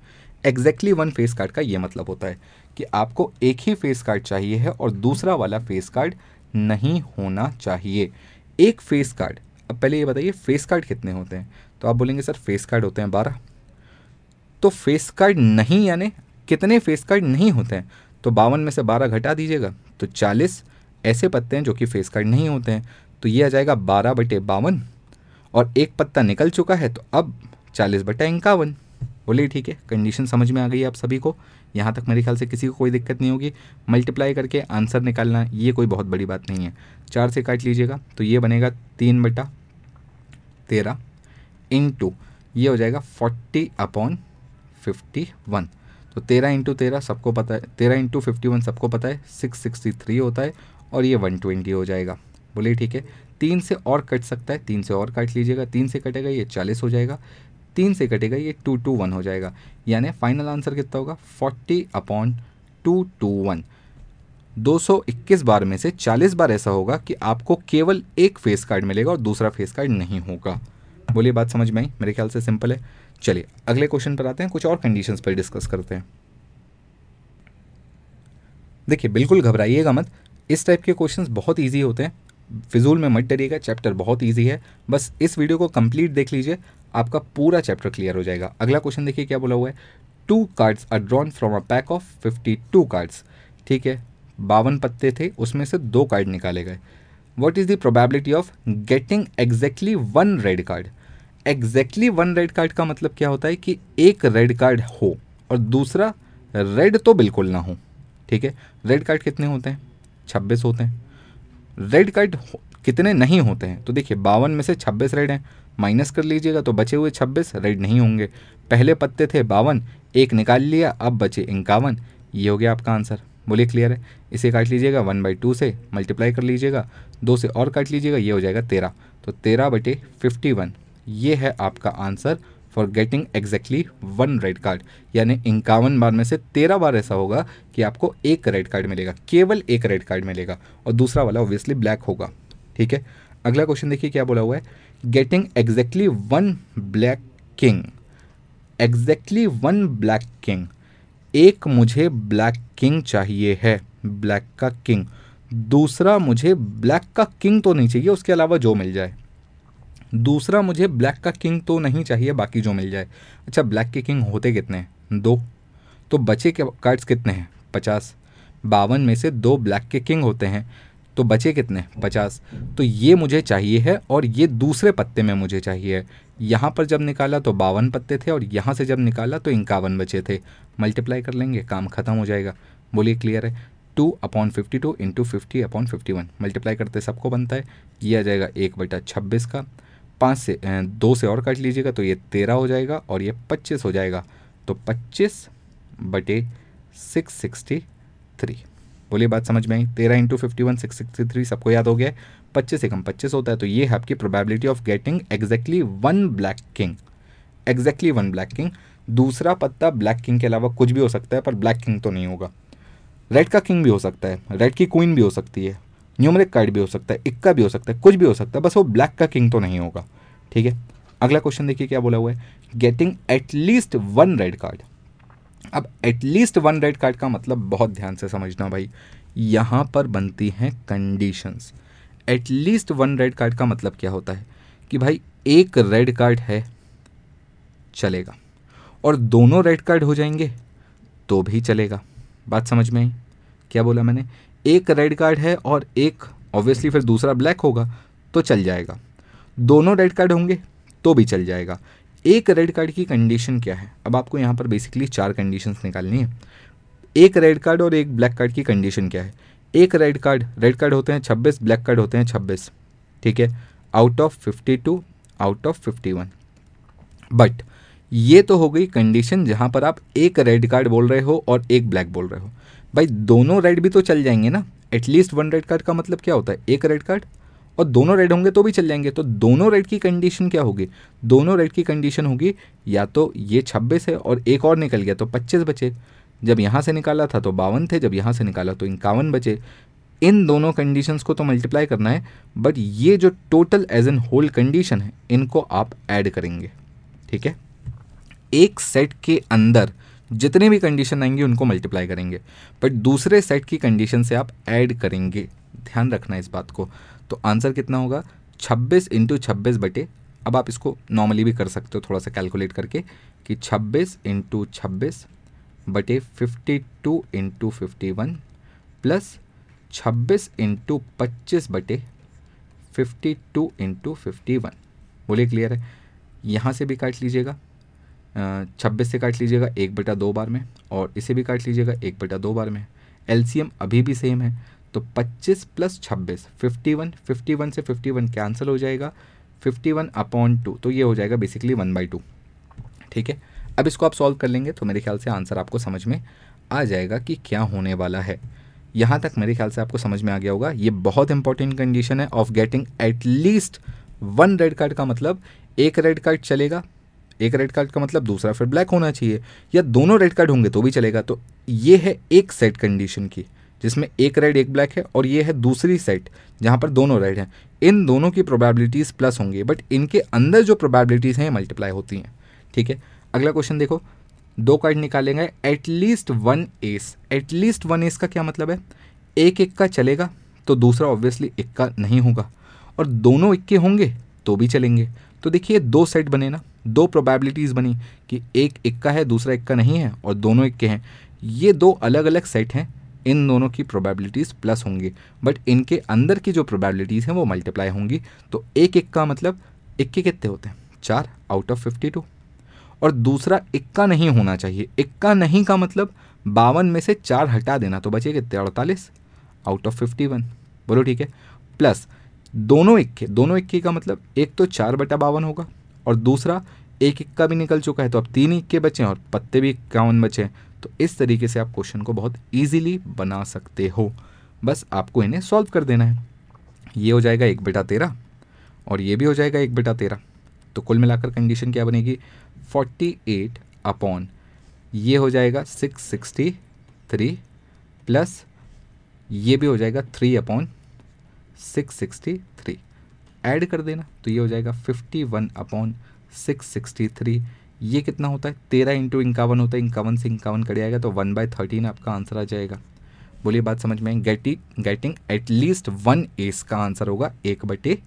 एग्जैक्टली वन फेस कार्ड का ये मतलब होता है कि आपको एक ही फेस कार्ड चाहिए है और दूसरा वाला फेस कार्ड नहीं होना चाहिए। एक फेस कार्ड पहले ये बताइए फेस कार्ड कितने होते हैं? तो आप बोलेंगे, सर फेस कार्ड होते हैं बारह। तो फेस कार्ड नहीं, यानी कितने फेस कार्ड नहीं होते हैं? तो बावन में से बारह घटा दीजिएगा तो चालीस ऐसे पत्ते हैं जो कि फेस कार्ड नहीं होते हैं। तो ये आ जाएगा बारह बटे बावन, और एक पत्ता निकल चुका है तो अब चालीस बटे इक्यावन। बोलिए, ठीक है कंडीशन समझ में आ गई आप सभी को? यहाँ तक मेरे ख्याल से किसी को कोई दिक्कत नहीं होगी। मल्टीप्लाई करके आंसर निकालना, ये कोई बहुत बड़ी बात नहीं है। चार से काट लीजिएगा तो ये बनेगा तीन बटा तेरह इन टू ये हो जाएगा फोर्टी अपॉन फिफ्टी वन तो तेरह इंटू तेरह सबको पता है, तेरह इंटू फिफ्टी वन सबको पता है सिक्स सिक्सटी थ्री होता है और ये वन ट्वेंटी हो जाएगा। बोलिए ठीक है, तीन से और कट सकता है, तीन से और काट लीजिएगा, तीन से कटेगा, ये चालीस हो जाएगा, तीन से कटेगा, ये टू टू वन हो जाएगा। यानी फाइनल आंसर कितना होगा? Forty upon two two one 221 बार में से 40 बार ऐसा होगा कि आपको केवल एक फेस कार्ड मिलेगा और दूसरा फेस कार्ड नहीं होगा। बोलिए, बात समझ में आई? मेरे ख्याल से सिंपल है। चलिए, अगले क्वेश्चन पर आते हैं। कुछ और कंडीशंस पर डिस्कस करते हैं। देखिए, बिल्कुल घबराइएगा मत। इस टाइप के क्वेश्चंस बहुत इजी होते हैं। फिजूल में मत डरिएगा चैप्टर बहुत इजी है। बस इस वीडियो को कंप्लीट देख लीजिए, आपका पूरा चैप्टर क्लियर हो जाएगा। अगला क्वेश्चन देखिए, क्या बोला हुआ है? Two cards are drawn from a pack of fifty two cards ठीक है? बावन पत्ते थे, उसमें से दो कार्ड निकाले गए। What is the probability of getting exactly one red card exactly one red card का मतलब क्या होता है कि एक रेड कार्ड हो और दूसरा रेड तो बिल्कुल ना हो। ठीक है? रेड कार्ड कितने होते हैं? छब्बीस होते हैं। रेड कार्ड कितने नहीं होते हैं? तो देखिए, बावन में से छब्बीस रेड हैं। माइनस कर लीजिएगा तो बचे हुए छब्बीस रेड नहीं होंगे। पहले पत्ते थे बावन, एक निकाल लिया, अब बचे इक्यावन। ये हो गया आपका आंसर बोलिए क्लियर है। इसे काट लीजिएगा वन बाई टू से मल्टीप्लाई कर लीजिएगा, दो से और काट लीजिएगा, ये हो जाएगा तेरह। तो तेरह बटे फिफ्टी वन ये है आपका answer for getting exactly one red card यानी इक्यावन बार में से तेरह बार ऐसा होगा कि आपको एक रेड कार्ड मिलेगा, केवल एक रेड कार्ड मिलेगा, और दूसरा वाला ऑब्वियसली ब्लैक होगा। ठीक है? अगला क्वेश्चन देखिए क्या बोला हुआ है। Getting exactly one black king exactly one black king एक मुझे ब्लैक किंग चाहिए है, ब्लैक का किंग। दूसरा मुझे ब्लैक का किंग तो नहीं चाहिए, उसके अलावा जो मिल जाए। दूसरा मुझे ब्लैक का किंग तो नहीं चाहिए, बाकी जो मिल जाए। अच्छा ब्लैक के किंग होते कितने हैं? दो। तो बचे के कार्ड्स कितने हैं? पचास। बावन में से दो ब्लैक के किंग होते हैं तो बचे कितने पचास। तो ये मुझे चाहिए है और ये दूसरे पत्ते में मुझे चाहिए यहाँ पर जब निकाला तो बावन पत्ते थे और यहाँ से जब निकाला तो इक्यावन बचे थे। मल्टीप्लाई कर लेंगे, काम ख़त्म हो जाएगा। बोलिए क्लियर है। Two upon fifty two into fifty upon fifty one multiply करते सबको बनता है। ये आ जाएगा एक बटा छब्बीस का। पाँच से दो से और काट लीजिएगा तो ये तेरह हो जाएगा और ये पच्चीस हो जाएगा। तो पच्चीस बटे सिक्स सिक्सटी थ्री बोलिए बात समझ में आई? तेरह into fifty one six sixty three सबको याद हो गया पच्चीस से कम पच्चीस होता है तो ये है आपकी probability of getting exactly one black king exactly one black king दूसरा पत्ता ब्लैक किंग के अलावा कुछ भी हो सकता है, पर ब्लैक किंग तो नहीं होगा। रेड का किंग भी हो सकता है रेड की क्वीन भी हो सकती है न्यूमरिक कार्ड भी हो सकता है इक्का भी हो सकता है, कुछ भी हो सकता है, बस वो ब्लैक का किंग तो नहीं होगा, ठीक है? अगला क्वेश्चन देखिए क्या बोला हुआ है। Getting at least one red card अब at least one red card का मतलब बहुत ध्यान से समझना भाई, यहाँ पर बनती हैं conditions at least one red card का मतलब क्या होता है? कि भाई एक रेड कार्ड है, चलेगा। और दोनों रेड कार्ड हो जाएँगे तो भी चलेगा। बात समझ में आई? क्या बोला मैंने? एक रेड कार्ड है और एक ऑब्वियसली फिर दूसरा ब्लैक होगा तो चल जाएगा। दोनों रेड कार्ड होंगे तो भी चल जाएगा। एक रेड कार्ड की कंडीशन क्या है? अब आपको यहाँ पर बेसिकली चार कंडीशंस निकालनी है। एक रेड कार्ड और एक ब्लैक कार्ड की कंडीशन क्या है? एक रेड कार्ड रेड कार्ड होते हैं छब्बीस, ब्लैक कार्ड होते हैं छब्बीस। ठीक है? Out of fifty two out of fifty one but ये तो हो गई कंडीशन जहाँ पर आप एक रेड कार्ड बोल रहे हो और एक ब्लैक बोल रहे हो। भाई, दोनों रेड भी तो चल जाएँगे ना। एटलीस्ट वन रेड कार्ड का मतलब क्या होता है? एक रेड कार्ड और दोनों रेड होंगे तो भी चल जाएँगे। तो दोनों रेड की कंडीशन क्या होगी? दोनों रेड की कंडीशन होगी, या तो ये छब्बीस है और एक और निकल गया तो पच्चीस बचे। जब यहाँ से निकाला था तो बावन थे, जब यहाँ से निकाला तो इक्यावन बचे। इन दोनों कंडीशंस को तो मल्टीप्लाई करना है बट ये जो total as an whole condition है, इनको आप ऐड करेंगे। ठीक है? एक सेट के अंदर जितने भी कंडीशन आएँगे, उनको मल्टीप्लाई करेंगे। बट दूसरे सेट की कंडीशन से आप ऐड करेंगे। ध्यान रखना इस बात को। तो आंसर कितना होगा? छब्बीस इंटू छब्बीस बटे, अब आप इसको नॉर्मली भी कर सकते हो, थोड़ा सा कैलकुलेट करके, कि छब्बीस इंटू छब्बीस बटे fifty two into fifty one plus छब्बीस इंटू पच्चीस बटे fifty two into fifty one बोलिए क्लियर है? यहाँ से भी काट लीजिएगा। छब्बीस से काट लीजिएगा, एक बटा दो बार में, और इसे भी काट लीजिएगा, एक बटा दो बार में। एलसीएम अभी भी सेम है तो 25 प्लस छब्बीस, फिफ्टी वन फिफ्टी वन से फिफ्टी वन कैंसिल हो जाएगा, फिफ्टी वन अपॉन टू तो ये हो जाएगा बेसिकली वन बाई टू। ठीक है? अब इसको आप सॉल्व कर लेंगे तो मेरे ख्याल से आंसर आपको समझ में आ जाएगा कि क्या होने वाला है। यहाँ तक मेरे ख्याल से आपको समझ में आ गया होगा, ये बहुत इंपॉर्टेंट कंडीशन है of getting at least one red card का मतलब एक रेड कार्ड चलेगा एक रेड कार्ड का मतलब दूसरा फिर ब्लैक होना चाहिए, या दोनों रेड कार्ड होंगे तो भी चलेगा। तो ये है एक सेट कंडीशन की, जिसमें एक रेड एक ब्लैक है, और ये है दूसरी सेट जहाँ पर दोनों रेड हैं। इन दोनों की प्रोबेबिलिटीज़ प्लस होंगी बट इनके अंदर जो प्रोबेबिलिटीज़ हैं मल्टीप्लाई होती हैं। ठीक है? अगला क्वेश्चन देखो। दो कार्ड निकालेंगे at least one ace at least one ace का क्या मतलब है? एक एक का चलेगा तो दूसरा ऑब्वियसली इक्का नहीं होगा। और दोनों इक्के होंगे तो भी चलेंगे। तो देखिए दो सेट बने ना। दो प्रोबेबिलिटीज़ बनी कि एक इक्का है, दूसरा इक्का नहीं है और दोनों इक्के हैं। ये दो अलग अलग सेट हैं। इन दोनों की प्रोबेबिलिटीज़ प्लस होंगी। बट इनके अंदर की जो प्रोबेबिलिटीज़ हैं, वो मल्टीप्लाई होंगी। तो एक इक्का मतलब इक्के कितने होते हैं? चार आउट ऑफ़ फिफ्टी टू और दूसरा इक्का नहीं होना चाहिए। इक्का नहीं का मतलब बावन में से चार हटा देना। तो बचे कितने? अड़तालीस। आउट ऑफ़ फिफ्टी वन बोलो, ठीक है? प्लस दोनों इक्के दोनों इक्के का मतलब एक तो चार बटा बावन होगा और दूसरा एक इक्का भी निकल चुका है तो अब तीन इक्के बचे हैं और पत्ते भी इक्यावन बचे हैं। तो इस तरीके से आप क्वेश्चन को बहुत ईजिली बना सकते हो। बस आपको इन्हें सॉल्व कर देना है। ये हो जाएगा एक बेटा तेरह और ये भी हो जाएगा एक बेटा तेरह। तो कुल मिलाकर कंडीशन क्या बनेगी? फोर्टी एट अपॉन ये हो जाएगा सिक्स सिक्सटी थ्री प्लस ये भी हो जाएगा three upon six sixty three. Add कर देना तो ये हो जाएगा fifty one upon six sixty three ये कितना होता है? तेरह इंटू इक्यावन होता है, इक्यावन से इक्यावन कट जाएगा तो वन बाय थर्टीन आपका आंसर आ जाएगा। बोलिए बात समझ में getting getting at least one ace का आंसर होगा, एक बटे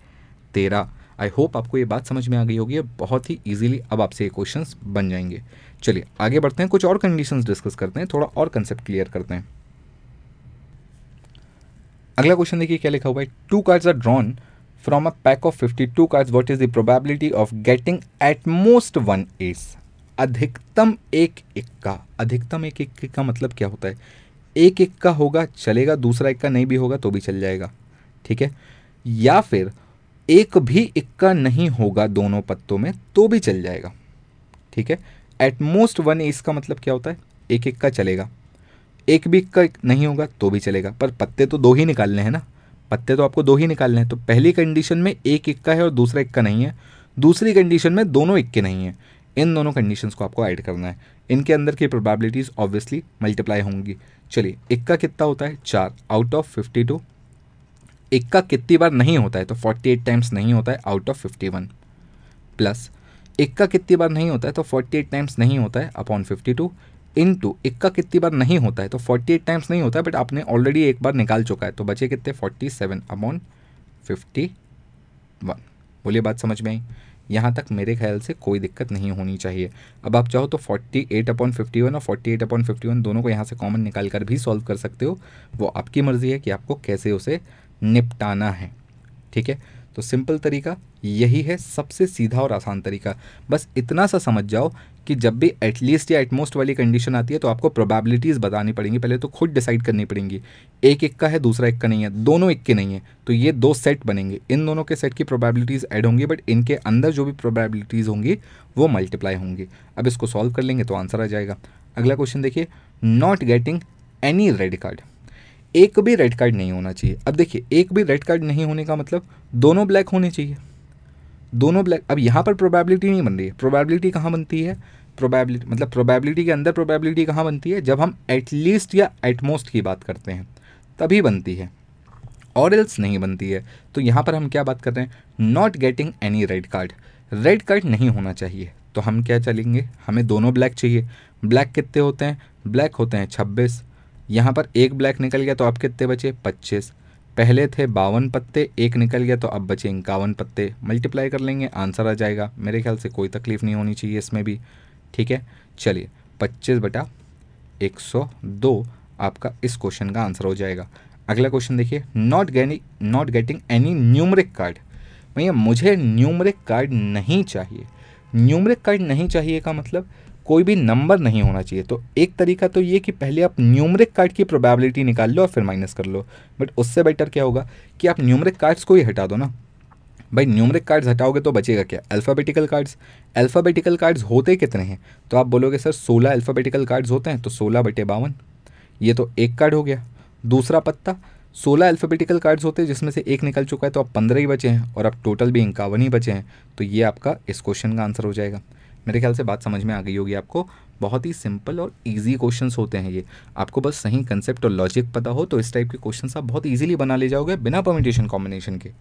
तेरह। आई होप आपको ये बात समझ में आ गई होगी बहुत ही ईजिली अब आपसे ये क्वेश्चन बन जाएँगे। चलिए, आगे बढ़ते हैं, कुछ और कंडीशन डिस्कस करते हैं, थोड़ा और कंसेप्ट क्लियर करते हैं। अगला क्वेश्चन देखिए क्या लिखा हुआ है? Two cards are drawn from a pack of fifty two cards what is the probability of getting at most one ace अधिकतम एक इक्का। अधिकतम एक इक्के का मतलब क्या होता है? एक इक्का होगा, चलेगा, दूसरा इक्का नहीं भी होगा तो भी चल जाएगा। ठीक है? या फिर एक भी इक्का नहीं होगा दोनों पत्तों में तो भी चल जाएगा। ठीक है? एट मोस्ट वन एस का मतलब क्या होता है? एक इक्का चलेगा। एक भी इक्का नहीं होगा तो भी चलेगा। पर पत्ते तो दो ही निकालने हैं ना। पत्ते तो आपको दो ही निकालने हैं। तो पहली कंडीशन में एक इक्का है और दूसरा इक्का नहीं है। दूसरी कंडीशन में दोनों इक्के नहीं है। इन दोनों कंडीशंस को आपको ऐड करना है। इनके अंदर की प्रोबेबिलिटीज़ ऑब्वियसली मल्टीप्लाई होंगी। चलिए इक्का कितना होता है? चार। आउट ऑफ़ फिफ्टी टू इक्का कितनी बार नहीं होता है? तो फोर्टी एट टाइम्स नहीं होता है। Out of fifty one plus इक्का कितनी बार नहीं होता है? तो फोर्टी एट टाइम्स नहीं होता है। Upon fifty two into इक्का कितनी बार नहीं होता है तो फोर्टी एट टाइम्स नहीं होता है बट आपने ऑलरेडी एक बार निकाल चुका है तो बचे कितने? Forty seven upon fifty one बोलिए बात समझ में आई? यहाँ तक मेरे ख्याल से कोई दिक्कत नहीं होनी चाहिए। अब आप चाहो तो फोर्टी एट अपॉन फिफ्टी और फोर्टी एट अपॉन फिफ्टी दोनों को यहाँ से कॉमन निकाल कर भी सॉल्व कर सकते हो। वो आपकी मर्ज़ी है कि आपको कैसे उसे निपटाना है। ठीक है? तो सिंपल तरीका यही है, सबसे सीधा और आसान तरीका। बस इतना सा समझ जाओ कि जब भी एटलीस्ट या एटमोस्ट वाली कंडीशन आती है तो आपको प्रोबेबिलिटीज़ बतानी पड़ेंगी। पहले तो खुद डिसाइड करनी पड़ेंगी। एक एक का है, दूसरा एक का नहीं है, दोनों एक के नहीं है। तो ये दो सेट बनेंगे। इन दोनों के सेट की प्रोबेबिलिटीज़ ऐड होंगी बट इनके अंदर जो भी प्रोबेबिलिटीज़ होंगी, वो मल्टीप्लाई होंगी। अब इसको सॉल्व कर लेंगे तो आंसर आ जाएगा। अगला क्वेश्चन देखिए not getting any red card एक भी रेड कार्ड नहीं होना चाहिए। अब देखिए, एक भी रेड कार्ड नहीं होने का मतलब दोनों ब्लैक होने चाहिए। दोनों ब्लैक अब यहाँ पर प्रोबेबिलिटी नहीं बन रही है। प्रोबेबिलिटी कहाँ बनती है? प्रोबेबिलिटी मतलब प्रोबेबिलिटी के अंदर प्रोबेबिलिटी कहाँ बनती है? जब हम एटलीस्ट या एटमोस्ट की बात करते हैं, तभी बनती है। और एल्स नहीं बनती है। तो यहाँ पर हम क्या बात कर रहे हैं? Not getting any red card red card नहीं होना चाहिए। तो हम क्या चलेंगे? हमें दोनों ब्लैक चाहिए। ब्लैक कितने होते हैं? ब्लैक होते हैं छब्बीस। यहाँ पर एक ब्लैक निकल गया तो आप कितने बचे? पच्चीस। पहले थे बावन पत्ते, एक निकल गया तो अब बचे इक्यावन पत्ते। मल्टीप्लाई कर लेंगे, आंसर आ जाएगा। मेरे ख्याल से कोई तकलीफ़ नहीं होनी चाहिए इसमें भी। ठीक है? चलिए, पच्चीस बटा एक सौ दो आपका इस क्वेश्चन का आंसर हो जाएगा। अगला क्वेश्चन देखिए not getting not getting any numeric card भैया, मुझे न्यूमरिक कार्ड नहीं चाहिए। न्यूमरिक कार्ड नहीं चाहिए का मतलब कोई भी नंबर नहीं होना चाहिए। तो एक तरीका तो ये कि पहले आप न्यूमरिक कार्ड की प्रोबेबिलिटी निकाल लो और फिर माइनस कर लो। बट उससे बेटर क्या होगा कि आप न्यूमरिक कार्ड्स को ही हटा दो ना। भाई न्यूमरिक कार्ड्स हटाओगे तो बचेगा क्या? अल्फ़ाबेटिकल कार्ड्स अल्फ़ाबेटिकल कार्ड्स होते कितने हैं? तो आप बोलोगे, सर, सोलह अल्फ़ाबेटिकल कार्ड्स होते हैं तो सोलह बटे बावन। ये तो एक कार्ड हो गया। दूसरा पत्ता, सोलह अल्फ़ाबेटिकल कार्ड्स होते हैं जिसमें से एक निकल चुका है तो आप पंद्रह ही बचे हैं और अब टोटल भी इक्यावन ही बचे हैं। तो ये आपका इस क्वेश्चन का आंसर हो जाएगा। मेरे ख्याल से बात समझ में आ गई होगी आपको। बहुत ही सिंपल और इजी क्वेश्चंस होते हैं ये। आपको बस सही कंसेप्ट और लॉजिक पता हो तो इस टाइप के क्वेश्चन आप बहुत ईजिली बना ले जाओगे बिना परमिटेशन कॉम्बिनेशन के।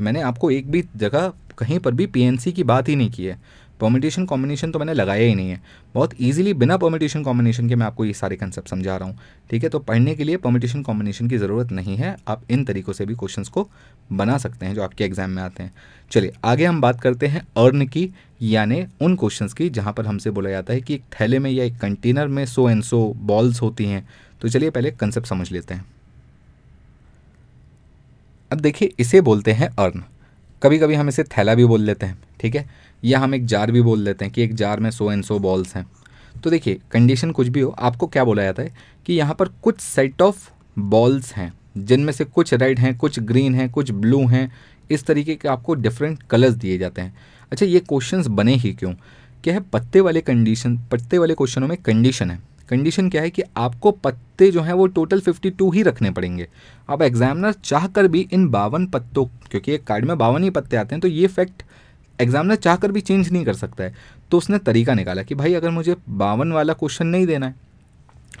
मैंने आपको एक भी जगह कहीं पर भी पीएनसी की बात ही नहीं की है। परमिटेशन कॉम्बिनेशन तो मैंने लगाया ही नहीं है। बहुत ईजिली बिना परमिटेशन कॉम्बिनेशन के मैं आपको ये सारे कंसेप्ट समझा रहा हूँ। ठीक है? तो पढ़ने के लिए परमिटेशन कॉम्बिनेशन की ज़रूरत नहीं है। आप इन तरीक़ों से भी क्वेश्चन को बना सकते हैं जो आपके एग्ज़ाम में आते हैं। चलिए, आगे हम बात करते हैं अर्न की, यानी उन क्वेश्चन की, जहाँ पर हमसे बोला जाता है कि एक थैले में या एक कंटेनर में सो एंड सो बॉल्स होती हैं। तो चलिए पहले कंसेप्ट समझ लेते हैं। अब देखिए, इसे बोलते हैं अर्न कभी कभी हम इसे थैला भी बोल लेते हैं। ठीक है? या हम एक जार भी बोल लेते हैं कि एक जार में सो एंड सो बॉल्स हैं। तो देखिए कंडीशन कुछ भी हो, आपको क्या बोला जाता है कि यहाँ पर कुछ सेट ऑफ़ बॉल्स हैं, जिनमें से कुछ रेड हैं, कुछ ग्रीन हैं, कुछ ब्लू हैं, इस तरीके के आपको डिफरेंट कलर्स दिए जाते हैं। अच्छा ये क्वेश्चंस बने ही क्यों? क्या है, पत्ते वाले कंडीशन पत्ते वाले क्वेश्चनों में कंडीशन है। कंडीशन क्या है कि आपको पत्ते जो हैं वो टोटल 52 ही रखने पड़ेंगे। अब एग्जामिनर चाह कर भी इन बावन पत्तों, क्योंकि एक कार्ड में बावन ही पत्ते आते हैं तो ये फैक्ट एग्जामिनर चाह कर भी चेंज नहीं कर सकता है। तो उसने तरीका निकाला कि भाई, अगर मुझे बावन वाला क्वेश्चन नहीं देना है,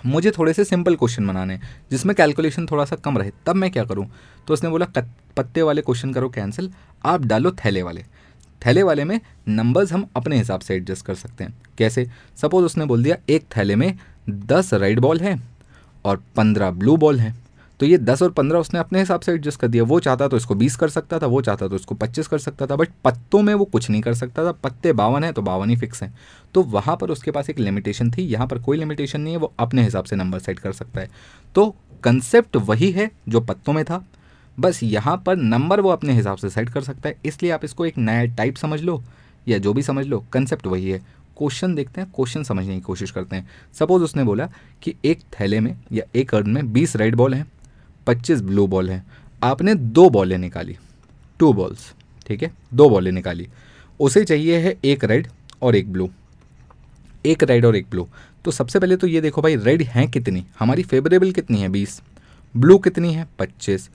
मुझे थोड़े से सिंपल क्वेश्चन बनाने जिसमें कैलकुलेशन थोड़ा सा कम रहे, तब मैं क्या करूँ? तो उसने बोला पत्ते वाले क्वेश्चन करो कैंसिल, आप डालो थैले वाले। थैले वाले में नंबर्स हम अपने हिसाब से एडजस्ट कर सकते हैं। कैसे? सपोज़ उसने बोल दिया, एक थैले में दस रेड बॉल है और पंद्रह ब्लू बॉल हैं। तो ये दस और पंद्रह उसने अपने हिसाब से एडजस्ट कर दिया। वो चाहता तो इसको बीस कर सकता था, वो चाहता तो इसको पच्चीस कर सकता था बट पत्तों में वो कुछ नहीं कर सकता था। पत्ते बावन है तो बावन ही फिक्स हैं। तो वहाँ पर उसके पास एक लिमिटेशन थी, यहाँ पर कोई लिमिटेशन नहीं है, वो अपने हिसाब से नंबर सेट कर सकता है। तो कंसेप्ट वही है जो पत्तों में था। बस यहाँ पर नंबर वो अपने हिसाब से सेट कर सकता है। इसलिए आप इसको एक नया टाइप समझ लो, या जो भी समझ लो कंसेप्ट वही है। क्वेश्चन देखते हैं क्वेश्चन समझने की कोशिश करते हैं। सपोज़ उसने बोला कि एक थैले में या एक अर्न में बीस रेड बॉल हैं। पच्चीस ब्लू बॉल हैं। आपने दो बॉलें निकाली। टू बॉल्स ठीक है? दो बॉलें निकाली। उसे चाहिए है एक रेड और एक ब्लू एक रेड और एक ब्लू तो सबसे पहले तो ये देखो भाई रेड हैं कितनी? हमारी फेवरेबल कितनी है? बीस। ब्लू कितनी है? पच्चीस।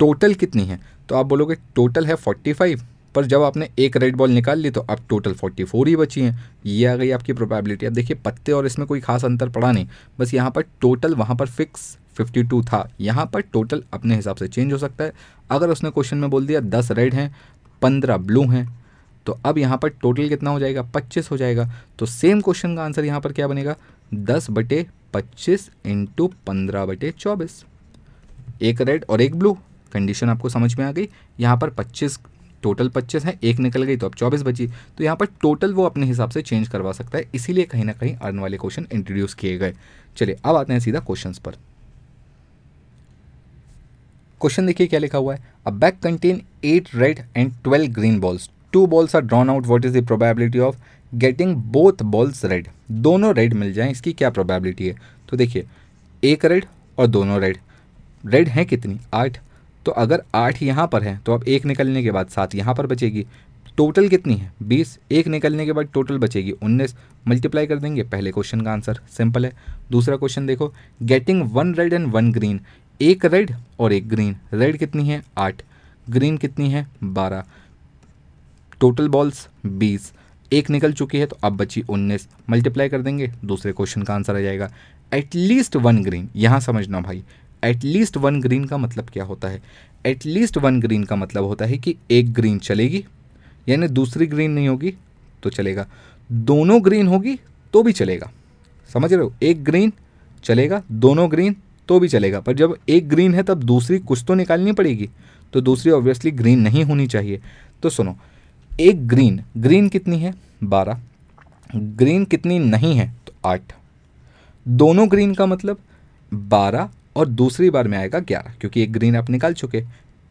टोटल कितनी है? तो आप बोलोगे टोटल है फोर्टी फाइव पर जब आपने एक रेड बॉल निकाल ली तो अब टोटल फोर्टी फोर ही बची हैं। ये आ गई आपकी प्रोबेबिलिटी अब देखिए, पत्ते और इसमें कोई खास अंतर पड़ा नहीं। बस यहाँ पर टोटल वहाँ पर फिक्स 52 था। यहाँ पर टोटल अपने हिसाब से चेंज हो सकता है। अगर उसने क्वेश्चन में बोल दिया, दस रेड हैं, पंद्रह ब्लू हैं तो अब यहाँ पर टोटल कितना हो जाएगा? पच्चीस हो जाएगा। तो सेम क्वेश्चन का आंसर यहाँ पर क्या बनेगा? दस बटे पच्चीस इंटू पंद्रह बटे चौबीस। एक रेड और एक ब्लू कंडीशन आपको समझ में आ गई। यहाँ पर पच्चीस टोटल पच्चीस है, एक निकल गई तो अब चौबीस बची। तो यहाँ पर टोटल वो अपने हिसाब से चेंज करवा सकता है। इसीलिए कहीं ना कहीं अर्न वाले क्वेश्चन इंट्रोड्यूस किए गए। चलिए, अब आते हैं सीधा क्वेश्चन पर। क्वेश्चन देखिए क्या लिखा हुआ है? A bag contain eight red and twelve green balls two balls are drawn out what is the probability of getting both balls red दोनों रेड मिल जाएँ, इसकी क्या प्रोबेबिलिटी है? तो देखिए, एक रेड और दोनों रेड रेड हैं कितनी? आठ. तो अगर आठ यहाँ पर है तो अब एक निकलने के बाद सात यहाँ पर बचेगी. टोटल कितनी है? बीस. एक निकलने के बाद टोटल बचेगी उन्नीस. मल्टीप्लाई कर देंगे, पहले क्वेश्चन का आंसर सिंपल है. दूसरा क्वेश्चन देखो. Getting one red and one green एक रेड और एक ग्रीन। रेड कितनी है? आठ। ग्रीन कितनी है? बारह। टोटल बॉल्स बीस। एक निकल चुकी है तो अब बची उन्नीस। मल्टीप्लाई कर देंगे, दूसरे क्वेश्चन का आंसर आ जाएगा। एटलीस्ट वन ग्रीन यहाँ समझना भाई। एटलीस्ट वन ग्रीन का मतलब क्या होता है? एटलीस्ट वन ग्रीन का मतलब होता है कि एक ग्रीन चलेगी। यानी दूसरी ग्रीन नहीं होगी तो चलेगा। दोनों ग्रीन होगी तो भी चलेगा। समझ रहे हो? एक ग्रीन चलेगा, दोनों ग्रीन तो भी चलेगा। पर जब एक ग्रीन है, तब दूसरी कुछ तो निकालनी पड़ेगी। तो दूसरी ऑब्वियसली ग्रीन नहीं होनी चाहिए। तो सुनो, एक ग्रीन ग्रीन कितनी है? बारह। ग्रीन कितनी नहीं है? तो आठ। दोनों ग्रीन का मतलब बारह और दूसरी बार में आएगा ग्यारह, क्योंकि एक ग्रीन आप निकाल चुके।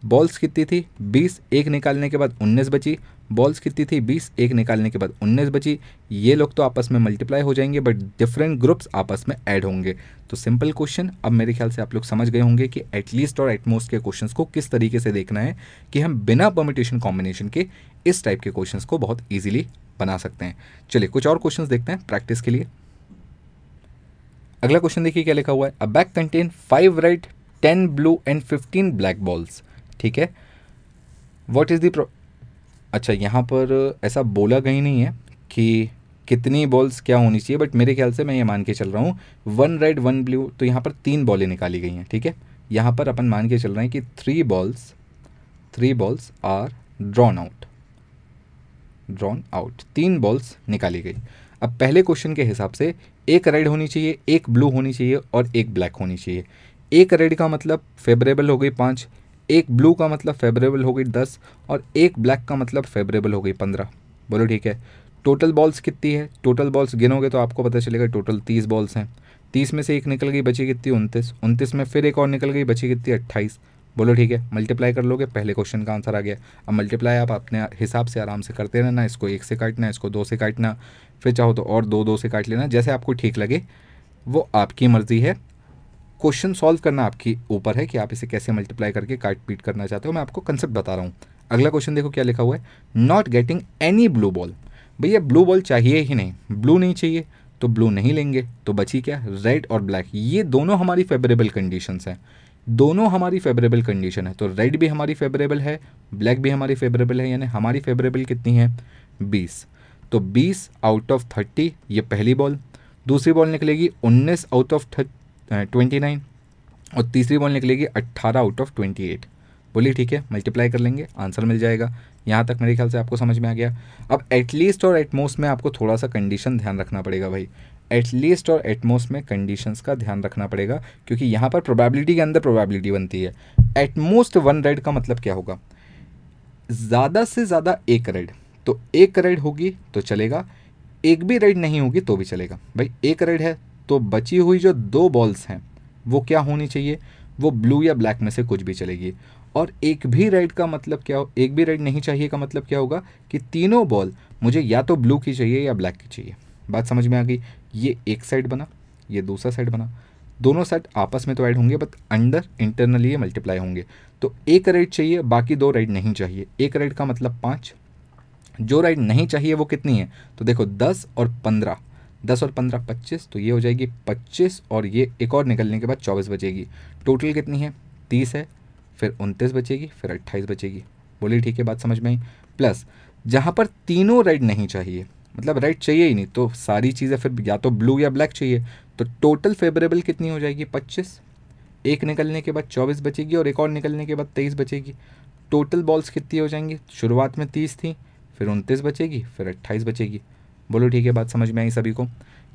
बॉल्स कितनी थी? बीस। एक निकालने के बाद उन्नीस बची। बॉल्स कितनी थी? बीस, एक निकालने के बाद उन्नीस बची। ये लोग तो आपस में मल्टीप्लाई हो जाएँगे बट डिफरेंट ग्रुप्स आपस में ऐड होंगे। तो सिंपल क्वेश्चन अब मेरे ख्याल से आप लोग समझ गए होंगे कि एटलीस्ट और एटमोस्ट के क्वेश्चंस को किस तरीके से देखना है कि हम बिना परमिटेशन कॉम्बिनेशन के इस टाइप के क्वेश्चंस को बहुत ईजिली बना सकते हैं। चलिए, कुछ और क्वेश्चंस देखते हैं प्रैक्टिस के लिए। अगला क्वेश्चन देखिए क्या लिखा हुआ है। A bag contain five red ten blue and fifteen black balls ठीक है? वॉट इज़ दी अच्छा यहाँ पर ऐसा बोला कहीं नहीं है कि कितनी बॉल्स क्या होनी चाहिए बट मेरे ख्याल से मैं ये मान के चल रहा हूँ वन रेड वन ब्लू तो यहाँ पर तीन बॉलें निकाली गई हैं, ठीक है? यहाँ पर अपन मान के चल रहे हैं कि three balls three balls are drawn out drawn out तीन बॉल्स निकाली गई। अब पहले क्वेश्चन के हिसाब से एक रेड होनी चाहिए, एक ब्लू होनी चाहिए और एक ब्लैक होनी चाहिए। एक रेड का मतलब फेवरेबल हो गई पाँच एक ब्लू का मतलब फेवरेबल हो गई दस और एक ब्लैक का मतलब फेवरेबल हो गई पंद्रह। बोलो ठीक है। टोटल बॉल्स कितनी है? टोटल बॉल्स गिनोगे तो आपको पता चलेगा टोटल तीस बॉल्स हैं। तीस में से एक निकल गई, बची कितनी? उनतीस। उनतीस में फिर एक और निकल गई, बची कितनी? अट्ठाईस। बोलो ठीक है। मल्टीप्लाई कर लोगे, पहले क्वेश्चन का आंसर आ गया। अब मल्टीप्लाई आप अपने हिसाब से आराम से करते रहना, इसको एक से काटना, इसको दो से काटना, फिर चाहो तो और दो दो से काट लेना, जैसे आपको ठीक लगे, वो आपकी मर्ज़ी है। क्वेश्चन सॉल्व करना आपके ऊपर है कि आप इसे कैसे मल्टीप्लाई करके काट पीट करना चाहते हो, मैं आपको कंसेप्ट बता रहा हूँ। अगला क्वेश्चन देखो क्या लिखा हुआ है। Not getting any blue ball भैया ब्लू बॉल चाहिए ही नहीं। ब्लू नहीं चाहिए तो ब्लू नहीं लेंगे। तो बची क्या? रेड और ब्लैक ये दोनों हमारी फेवरेबल कंडीशंस हैं। दोनों हमारी फेवरेबल कंडीशन है। तो रेड भी हमारी फेवरेबल है ब्लैक भी हमारी फेवरेबल है, यानी हमारी फेवरेबल कितनी है? बीस। तो बीस आउट ऑफ़ थर्टी ये पहली बॉल दूसरी बॉल निकलेगी उन्नीस आउट ऑफ़ ट्वेंटी नाइन और तीसरी बॉल निकलेगी अट्ठारह आउट ऑफ़ ट्वेंटी एट बोलिए ठीक है मल्टीप्लाई कर लेंगे आंसर मिल जाएगा। यहाँ तक मेरे ख्याल से आपको समझ में आ गया। अब एटलीस्ट और एटमोस्ट में आपको थोड़ा सा कंडीशन ध्यान रखना पड़ेगा भाई। एटलीस्ट और एटमोस्ट में कंडीशंस का ध्यान रखना पड़ेगा, क्योंकि यहाँ पर प्रोबेबिलिटी के अंदर प्रोबेबिलिटी बनती है। एटमोस्ट वन रेड का मतलब क्या होगा? ज़्यादा से ज़्यादा एक रेड तो एक रेड होगी तो चलेगा, एक भी रेड नहीं होगी तो भी चलेगा। भाई, एक रेड है तो बची हुई जो दो बॉल्स हैं, वो क्या होनी चाहिए? वो ब्लू या ब्लैक में से कुछ भी चलेगी। और एक भी रेड का मतलब क्या हो, एक भी रेड नहीं चाहिए का मतलब क्या होगा कि तीनों बॉल मुझे या तो ब्लू की चाहिए या ब्लैक की चाहिए। बात समझ में आ गई? ये एक साइड बना, ये दूसरा साइड बना। दोनों साइड आपस में तो ऐड होंगे बट अंडर इंटरनली ये मल्टीप्लाई होंगे। तो एक रेड चाहिए, बाकी दो रेड नहीं चाहिए। एक रेड का मतलब पाँच। जो रेड नहीं चाहिए वो कितनी है? तो देखो, दस और पंद्रह। दस और पंद्रह पच्चीस तो ये हो जाएगी पच्चीस और ये एक और निकलने के बाद चौबीस बचेगी। टोटल कितनी है? तीस है, फिर उनतीस बचेगी, फिर अट्ठाईस बचेगी। बोलिए ठीक है, बात समझ में आई? प्लस जहाँ पर तीनों रेड नहीं चाहिए मतलब रेड चाहिए ही नहीं तो सारी चीज़ें फिर या तो ब्लू या ब्लैक चाहिए तो टोटल फेवरेबल कितनी हो जाएगी? पच्चीस। एक निकलने के बाद चौबीस बचेगी और एक और निकलने के बाद तेईस बचेगी। टोटल बॉल्स कितनी हो जाएँगी? शुरुआत में तीस थी, फिर उनतीस बचेगी, फिर अट्ठाईस बचेगी। बोलो ठीक है, बात समझ में आई सभी को?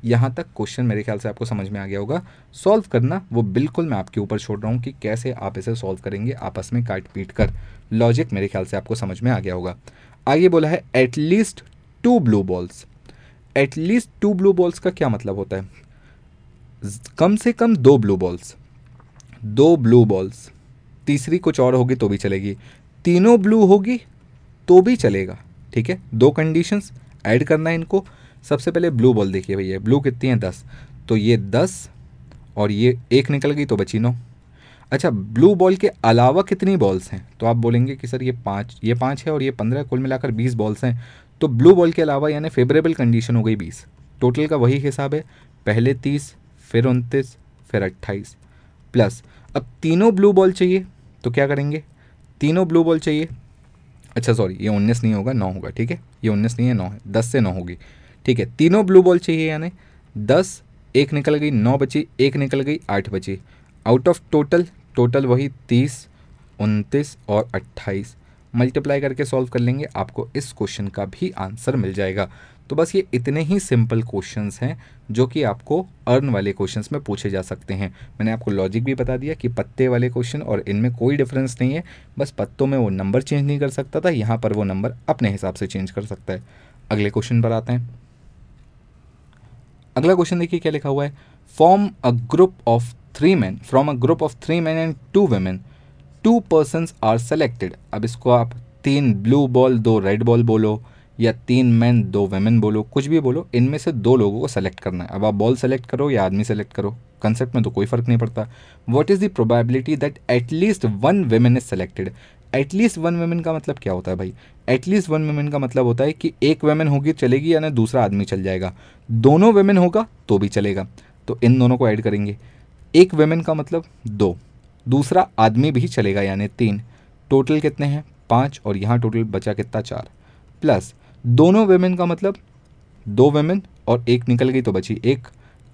यहाँ तक क्वेश्चन मेरे ख्याल से आपको समझ में आ गया होगा। सॉल्व करना वो बिल्कुल मैं आपके ऊपर छोड़ रहा हूँ कि कैसे आप इसे सॉल्व करेंगे आपस में काट पीट कर। लॉजिक मेरे ख्याल से आपको समझ में आ गया होगा। आगे बोला है at least two blue balls at least two blue balls का क्या मतलब होता है? कम से कम दो ब्लू बॉल्स दो ब्लू बॉल्स तीसरी कुछ और होगी तो भी चलेगी। तीनों ब्लू होगी तो भी चलेगा। ठीक है? दो कंडीशंस ऐड करना है इनको। सबसे पहले ब्लू बॉल देखिए भैया, ब्लू कितनी है? दस। तो ये दस और ये एक निकल गई तो बची नौ। अच्छा ब्लू बॉल के अलावा कितनी बॉल्स हैं? तो आप बोलेंगे कि सर ये पाँच ये पाँच है और ये पंद्रह, कुल मिलाकर बीस बॉल्स हैं। तो ब्लू बॉल के अलावा यानी फेवरेबल कंडीशन हो गई बीस। टोटल का वही हिसाब है। पहले तीस, फिर उनतीस, फिर अट्ठाईस। प्लस, अब तीनों ब्लू बॉल चाहिए तो क्या करेंगे? तीनों ब्लू बॉल चाहिए अच्छा सॉरी ये उन्नीस नहीं होगा, नौ होगा, ठीक है? ये उन्नीस नहीं है, नौ है, दस से नौ होगी। ठीक है, तीनों ब्लू बॉल चाहिए यानी, दस, एक निकल गई, नौ बची, एक निकल गई, आठ बची। आउट ऑफ़ टोटल टोटल वही तीस, उनतीस और अट्ठाईस। मल्टीप्लाई करके सॉल्व कर लेंगे, आपको इस क्वेश्चन का भी आंसर मिल जाएगा। तो बस ये इतने ही सिंपल क्वेश्चंस हैं, जो कि आपको अर्न वाले क्वेश्चंस में पूछे जा सकते हैं। मैंने आपको लॉजिक भी बता दिया कि पत्ते वाले क्वेश्चन और इनमें कोई डिफरेंस नहीं है। बस पत्तों में वो नंबर चेंज नहीं कर सकता था, यहाँ पर वो नंबर अपने हिसाब से चेंज कर सकता है। अगले क्वेश्चन पर आते हैं। अगला क्वेश्चन देखिए क्या लिखा हुआ है। Form a group of three man from a group of three man and two women two person are selected अब इसको आप तीन ब्लू बॉल दो रेड बॉल बोलो। या तीन मैन दो वेमेन बोलो, कुछ भी बोलो, इनमें से दो लोगों को सेलेक्ट करना है। अब आप बॉल सेलेक्ट करो या आदमी सेलेक्ट करो। कंसेप्ट में तो कोई फ़र्क नहीं पड़ता। What is the probability that at least one women is selected at least one women का मतलब क्या होता है भाई? एटलीस्ट वन वेमेन का मतलब होता है कि एक वेमेन होगी, चलेगी यानी दूसरा आदमी चल जाएगा। दोनों वेमेन होगा तो भी चलेगा। तो इन दोनों को ऐड करेंगे। एक वेमेन का मतलब दो। दूसरा आदमी भी चलेगा, यानी तीन। टोटल कितने हैं? पाँच, और यहाँ टोटल बचा कितना? चार। प्लस दोनों वेमेन का मतलब दो वेमेन और एक निकल गई तो बची एक।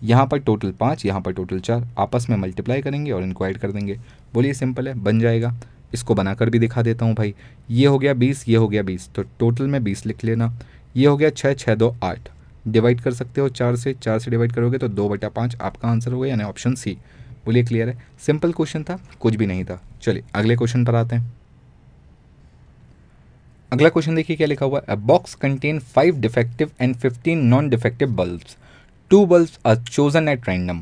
यहाँ पर टोटल पाँच, यहाँ पर टोटल चार। आपस में मल्टीप्लाई करेंगे और इनको ऐड कर देंगे। बोलिए सिंपल है, बन जाएगा। इसको बनाकर भी दिखा देता हूँ भाई। ये हो गया बीस, ये हो गया बीस। तो टोटल में बीस लिख लेना। ये हो गया छः छः दो, आठ। डिवाइड कर सकते हो चार से। चार से डिवाइड करोगे तो दो बटा पाँच। आपका आंसर होगा यानी ऑप्शन सी बोलिए क्लियर है? सिंपल क्वेश्चन था, कुछ भी नहीं था। चलिए, अगले क्वेश्चन पर आते हैं। अगला क्वेश्चन देखिए क्या लिखा हुआ है? Box contain five defective and fifteen non defective bulbs two bulbs are chosen at random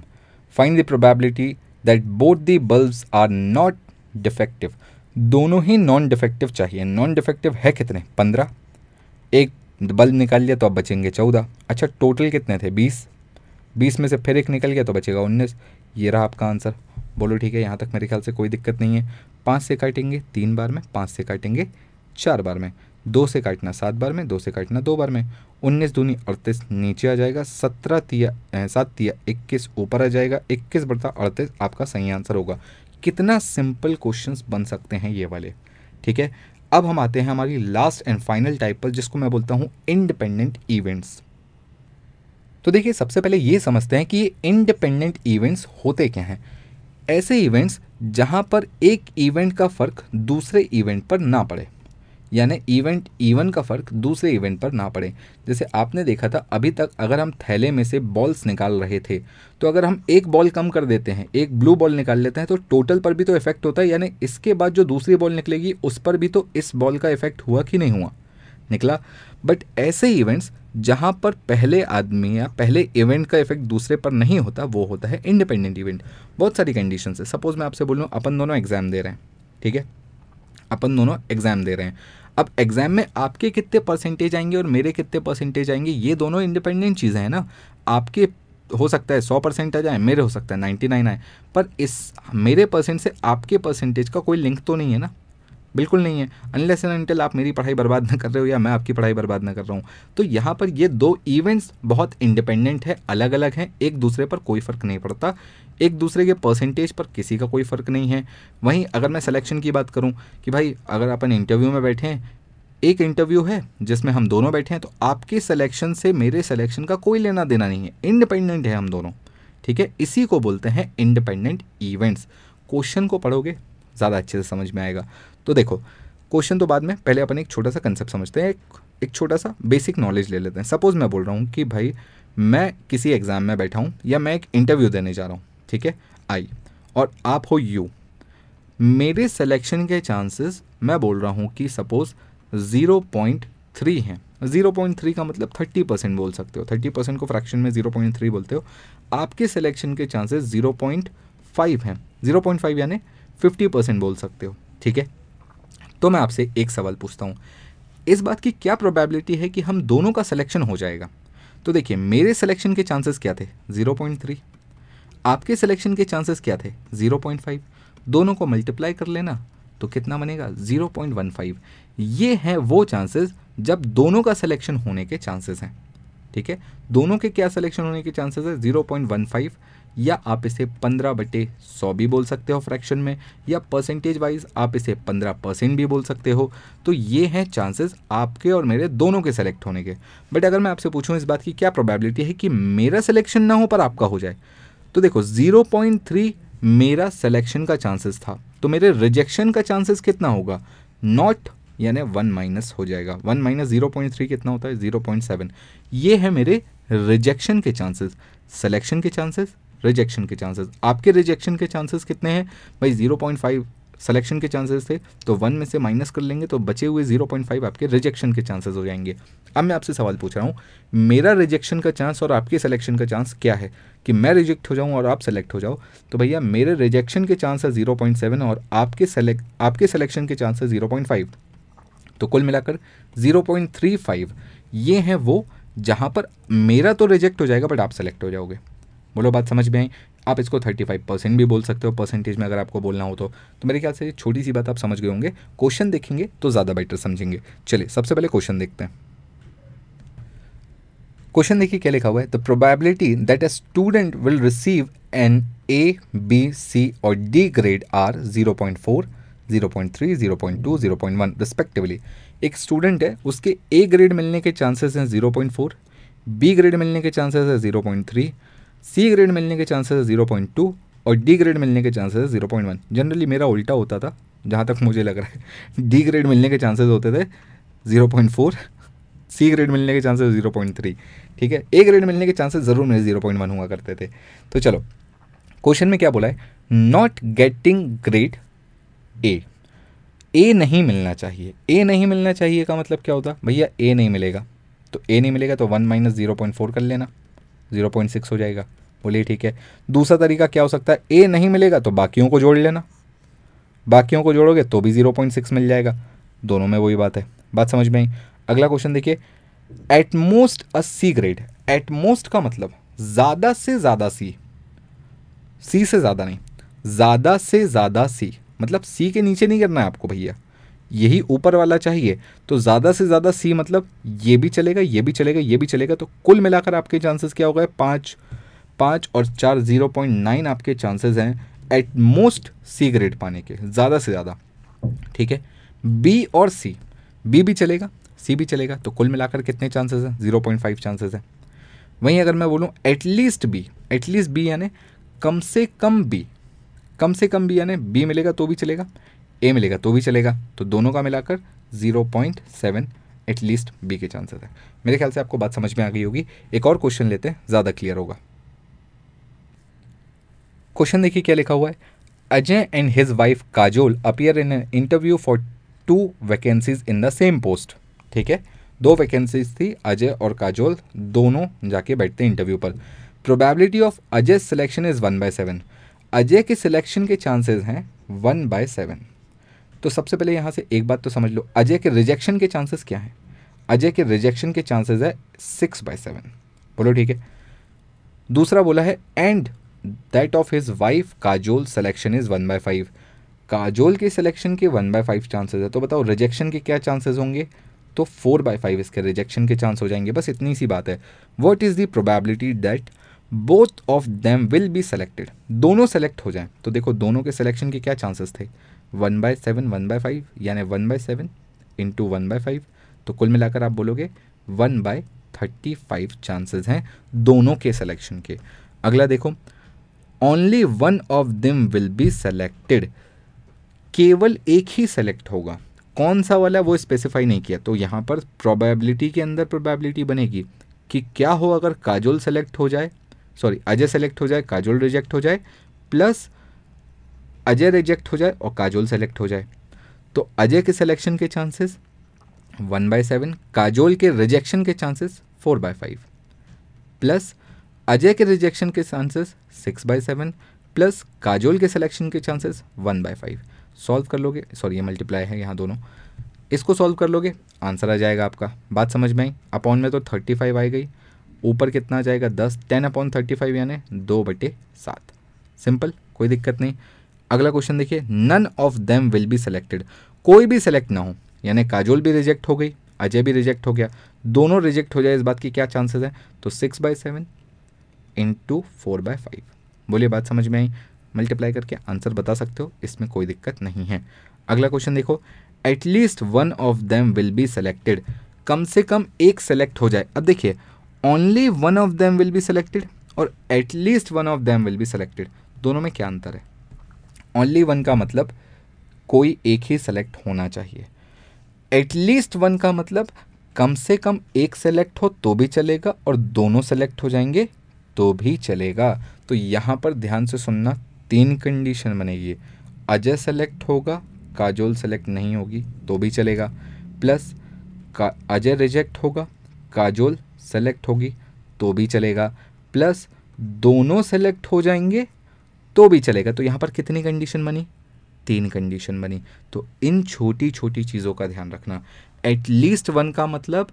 find the probability that both the bulbs are not defective दोनों ही नॉन डिफेक्टिव चाहिए। नॉन डिफेक्टिव है कितने? पंद्रह। एक बल्ब निकाल लिया तो आप बचेंगे चौदह। अच्छा टोटल कितने थे? बीस। बीस में से फिर एक निकल गया तो बचेगा उन्नीस। ये रहा आपका आंसर बोलो ठीक है, यहाँ तक मेरे ख्याल से कोई दिक्कत नहीं है। पाँच से काटेंगे, तीन बार में पाँच से काटेंगे। चार बार में, दो से काटना सात बार में, दो से काटना दो बार में। उन्नीस दूनी अड़तीस नीचे आ जाएगा, सत्रह तिया सात तिया इक्कीस ऊपर आ जाएगा, इक्कीस बढ़ता अड़तीस आपका सही आंसर होगा। कितना सिंपल क्वेश्चंस बन सकते हैं ये वाले, ठीक है? अब हम आते हैं हमारी लास्ट एंड फाइनल टाइप पर, जिसको मैं बोलता हूँ इंडिपेंडेंट इवेंट्स तो देखिए, सबसे पहले ये समझते हैं कि ये इंडिपेंडेंट इवेंट्स होते क्या हैं। ऐसे इवेंट्स जहाँ पर एक इवेंट का फ़र्क दूसरे इवेंट पर ना पड़े। यानी इवेंट इवन का फ़र्क दूसरे इवेंट पर ना पड़े। जैसे आपने देखा था, अभी तक अगर हम थैले में से बॉल्स निकाल रहे थे तो अगर हम एक बॉल कम कर देते हैं, एक ब्लू बॉल निकाल लेते हैं तो टोटल पर भी तो इफ़ेक्ट होता है, यानी इसके बाद जो दूसरी बॉल निकलेगी, उस पर भी तो इस बॉल का इफ़ेक्ट हुआ कि नहीं हुआ। निकला? बट ऐसे इवेंट्स जहाँ पर पहले आदमी या पहले इवेंट का इफ़ेक्ट दूसरे पर नहीं होता, वो होता है इंडिपेंडेंट इवेंट बहुत सारी कंडीशन है। सपोज़ मैं आपसे बोलूँ, अपन दोनों एग्ज़ाम दे रहे हैं, ठीक है? अपन दोनों एग्ज़ाम दे रहे हैं। अब एग्ज़ाम में आपके कितने परसेंटेज आएँगे और मेरे कितने परसेंटेज आएँगे, ये दोनों इंडिपेंडेंट चीज़ें हैं ना। आपके हो सकता है सौ परसेंट आ जाए, मेरे हो सकता है नाइन्टी नाइन आए। पर इस मेरे परसेंट से आपके परसेंटेज का कोई लिंक तो नहीं है ना। बिल्कुल नहीं है। अनलेस एंड अनटिल आप मेरी पढ़ाई बर्बाद ना कर रहे हो या मैं आपकी पढ़ाई बर्बाद ना कर रहा हूँ। तो यहाँ पर ये दो इवेंट्स बहुत इंडिपेंडेंट है अलग अलग हैं, एक दूसरे पर कोई फ़र्क नहीं पड़ता। एक दूसरे के परसेंटेज पर किसी का कोई फ़र्क नहीं है। वहीं अगर मैं सिलेक्शन की बात करूँ कि भाई, अगर अपन इंटरव्यू में बैठे हैं, एक इंटरव्यू है जिसमें हम दोनों बैठे हैं तो आपके सिलेक्शन से मेरे सिलेक्शन का कोई लेना देना नहीं है। इंडिपेंडेंट है हम दोनों, ठीक है? इसी को बोलते हैं इंडिपेंडेंट इवेंट्स क्वेश्चन को पढ़ोगे, ज़्यादा अच्छे से समझ में आएगा। तो देखो क्वेश्चन तो बाद में, पहले अपन एक छोटा सा कंसेप्ट समझते हैं, एक एक छोटा सा बेसिक नॉलेज ले लेते हैं। सपोज़ मैं बोल रहा हूँ कि भाई, मैं किसी एग्ज़ाम में बैठा हूँ, या मैं एक इंटरव्यू देने जा रहा हूँ। ठीक है? आई और आप हो यू मेरे सिलेक्शन के चांसेस मैं बोल रहा हूँ कि सपोज़ ज़ीरो पॉइंट थ्री हैं। ज़ीरो पॉइंट थ्री का मतलब थर्टी परसेंट बोल सकते हो। थर्टी परसेंट को फ्रैक्शन में ज़ीरो पॉइंट थ्री बोलते हो। आपके सिलेक्शन के चांसेस ज़ीरो पॉइंट फाइव हैं। ज़ीरो पॉइंट फाइव यानी फिफ्टी परसेंट बोल सकते हो। ठीक है? तो मैं आपसे एक सवाल पूछता हूँ। इस बात की क्या प्रोबेबिलिटी है कि हम दोनों का सिलेक्शन हो जाएगा? तो देखिए, मेरे सिलेक्शन के चांसेस क्या थे? ज़ीरो पॉइंट थ्री आपके सिलेक्शन के चांसेस क्या थे? ज़ीरो पॉइंट फाइव दोनों को मल्टीप्लाई कर लेना तो कितना बनेगा? ज़ीरो पॉइंट वन फाइव ये हैं वो चांसेस जब दोनों का सिलेक्शन होने के चांसेस हैं। ठीक है? दोनों के क्या सिलेक्शन होने के चांसेस है? ज़ीरो पॉइंट वन फाइव या आप इसे पंद्रह बटे सौ भी बोल सकते हो फ्रैक्शन में, या परसेंटेज वाइज आप इसे पंद्रह परसेंट भी बोल सकते हो। तो ये हैं चांसेस आपके और मेरे दोनों के सेलेक्ट होने के। बट अगर मैं आपसे पूछूँ इस बात की, क्या प्रोबेबिलिटी है कि मेरा सिलेक्शन ना हो पर आपका हो जाए? तो देखो ज़ीरो पॉइंट थ्री मेरा सिलेक्शन का चांसेस था। तो मेरे रिजेक्शन का चांसेस कितना होगा? नॉट यानी वन माइनस हो जाएगा। One minus zero point three कितना होता है? ज़ीरो पॉइंट सेवन ये है मेरे रिजेक्शन के चांसेस सिलेक्शन के चांसेस रिजेक्शन के चांसेस आपके रिजेक्शन के चांसेस कितने हैं? भाई ज़ीरो पॉइंट फाइव सिलेक्शन के चांसेस थे तो वन में से माइनस कर लेंगे तो बचे हुए ज़ीरो पॉइंट फाइव आपके रिजेक्शन के चांसेस हो जाएँगे। अब मैं आपसे सवाल पूछ रहा हूँ, मेरा रिजेक्शन का चांस और आपके सिलेक्शन का चांस क्या है? कि मैं रिजेक्ट हो जाऊँ और आप सेलेक्ट हो जाओ। तो भैया, मेरे रिजेक्शन के चांस है ज़ीरो पॉइंट सेवन और आपके सेलेक्ट आपके सिलेक्शन के चांस है ज़ीरो पॉइंट फाइव तो कुल मिलाकर 0.35 ये हैं वो जहाँ पर मेरा तो रिजेक्ट हो जाएगा बट आप सेलेक्ट हो जाओगे। बोलो, बात समझ में आई? आप इसको 35 परसेंट भी बोल सकते हो परसेंटेज में अगर आपको बोलना हो तो। तो मेरे ख्याल से छोटी सी बात आप समझ गए होंगे। क्वेश्चन देखेंगे तो ज़्यादा बेटर समझेंगे। चलिए सबसे पहले क्वेश्चन देखते हैं। क्वेश्चन देखिए क्या लिखा हुआ है? The probability that a student will receive an A B C और D grade are zero point four 0.3, 0.2, 0.1 respectively एक स्टूडेंट है उसके ए ग्रेड मिलने के चांसेस हैं 0.4 बी ग्रेड मिलने के चांसेस है 0.3 सी ग्रेड मिलने के चांसेस है 0.2 और डी ग्रेड मिलने के चांसेस है 0.1 जनरली मेरा उल्टा होता था, जहाँ तक मुझे लग रहा है। डी ग्रेड मिलने के चांसेस होते थे zero point four C grade मिलने के चांसेस ज़ीरो पॉइंट थ्री ठीक है? ए ग्रेड मिलने के चांसेस ज़रूर मेरे ज़ीरो पॉइंट वन हुआ करते थे। तो चलो क्वेश्चन में क्या बोला है? Not getting grade A A नहीं मिलना चाहिए। ए नहीं मिलना चाहिए का मतलब क्या होता? भैया ए नहीं मिलेगा। तो ए नहीं मिलेगा तो one minus zero point four कर लेना। ज़ीरो पॉइंट सिक्स हो जाएगा। बोलिए ठीक है। दूसरा तरीका क्या हो सकता है? ए नहीं मिलेगा तो बाकियों को जोड़ लेना। बाकियों को जोड़ोगे तो भी ज़ीरो पॉइंट सिक्स मिल जाएगा। दोनों में वही बात है। बात समझ में आई? अगला क्वेश्चन देखिए। At most a C grade at most का मतलब ज़्यादा से ज़्यादा सी सी से ज़्यादा नहीं। ज़्यादा से ज़्यादा सी मतलब सी के नीचे नहीं करना है आपको भैया। यही ऊपर वाला चाहिए। तो ज़्यादा से ज़्यादा सी मतलब ये भी चलेगा, ये भी चलेगा, ये भी चलेगा तो कुल मिलाकर आपके चांसेस क्या हो गए? पाँच पाँच और चार ज़ीरो पॉइंट नाइन आपके चांसेस हैं एट मोस्ट सी ग्रेड पाने के, ज़्यादा से ज़्यादा। ठीक है? बी और सी बी भी चलेगा सी भी चलेगा तो कुल मिलाकर कितने चांसेस हैं? ज़ीरो पॉइंट फाइव चांसेस हैं। वहीं अगर मैं बोलूँ एटलीस्ट बी एटलीस्ट बी यानी कम से कम बी कम से कम बी यानी बी मिलेगा तो भी चलेगा ए मिलेगा तो भी चलेगा। तो दोनों का मिलाकर zero point seven at least B के चांसेस है। मेरे ख्याल से आपको बात समझ में आ गई होगी। एक और क्वेश्चन लेते हैं, ज़्यादा क्लियर होगा। क्वेश्चन देखिए क्या लिखा हुआ है। Ajay and his wife Kajol appear in an interview for two vacancies in the same post ठीक है? दो वैकेंसीज थी अजय और काजोल, दोनों जाके बैठते हैं इंटरव्यू पर। Probability of Ajay selection is one by seven Ajay के सिलेक्शन के चांसेस हैं वन बाय सेवन तो सबसे पहले यहाँ से एक बात तो समझ लो, अजय के रिजेक्शन के चांसेस क्या हैं? अजय के रिजेक्शन के चांसेस है सिक्स बाय सेवन बोलो ठीक है। दूसरा बोला है and that of his wife Kajol selection is one by five Kajol के सिलेक्शन के वन बाय फाइव चांसेज है तो बताओ रिजेक्शन के क्या चांसेज होंगे? तो फोर बाय फाइव इसके रिजेक्शन के चांस हो जाएँगे, बस इतनी सी बात है। What is the probability that both of them will be selected दोनों सेलेक्ट हो जाएँ। तो देखो, दोनों के सिलेक्शन के क्या चांसेस थे? One by seven, one by five, यानी one by seven into one by five तो कुल मिलाकर आप बोलोगे one by thirty five chances हैं दोनों के सिलेक्शन के। अगला देखो only one of them will be selected केवल एक ही सेलेक्ट होगा। कौन सा वाला वो स्पेसिफाई नहीं किया तो यहाँ पर प्रोबेबिलिटी के अंदर प्रोबेबिलिटी बनेगी कि क्या हो अगर काजोल सेलेक्ट हो जाए सॉरी अजय सेलेक्ट हो जाए, काजोल रिजेक्ट हो जाए प्लस अजय रिजेक्ट हो जाए और काजोल सेलेक्ट हो जाए। तो अजय के सिलेक्शन के chances one by seven Kajol के रिजेक्शन के chances four by five plus Ajay के रिजेक्शन के chances six by seven plus Kajol के सिलेक्शन के chances one by five solve कर लोगे? सॉरी ये मल्टीप्लाई है यहाँ दोनों। इसको सॉल्व कर लोगे? आंसर आ जाएगा आपका। बात समझ में आई? अपॉन में तो थर्टी फाइव आई गई। ऊपर कितना आ जाएगा? दस टेन अपॉन थर्टी फाइव यानी दो बटे सात। सिंपल कोई दिक्कत नहीं। अगला क्वेश्चन देखिए none of them will be selected कोई भी सेलेक्ट ना हो, यानी काजोल भी रिजेक्ट हो गई, अजय भी रिजेक्ट हो गया, दोनों रिजेक्ट हो जाए इस बात की क्या चांसेस हैं? तो six by seven into four by five बोलिए, बात समझ में आई? मल्टीप्लाई करके आंसर बता सकते हो, इसमें कोई दिक्कत नहीं है। अगला क्वेश्चन देखो at least one of them will be selected कम से कम एक सेलेक्ट हो जाए। अब देखिए only one of them will be selected और at least one of them will be selected दोनों में क्या अंतर है? ओनली वन का मतलब कोई एक ही सेलेक्ट होना चाहिए। एटलीस्ट वन का मतलब कम से कम एक सेलेक्ट हो तो भी चलेगा और दोनों सेलेक्ट हो जाएँगे तो भी चलेगा। तो यहाँ पर ध्यान से सुनना, तीन कंडीशन बनेगी। अजय सेलेक्ट होगा, काजोल सेलेक्ट नहीं होगी तो भी चलेगा। प्लस का, अजय रिजेक्ट होगा, काजोल सेलेक्ट होगी तो भी चलेगा। प्लस दोनों सेलेक्ट हो जाएँगे तो भी चलेगा। तो यहाँ पर कितनी कंडीशन बनी? तीन कंडीशन बनी। तो इन छोटी छोटी चीज़ों का ध्यान रखना। एटलीस्ट वन का मतलब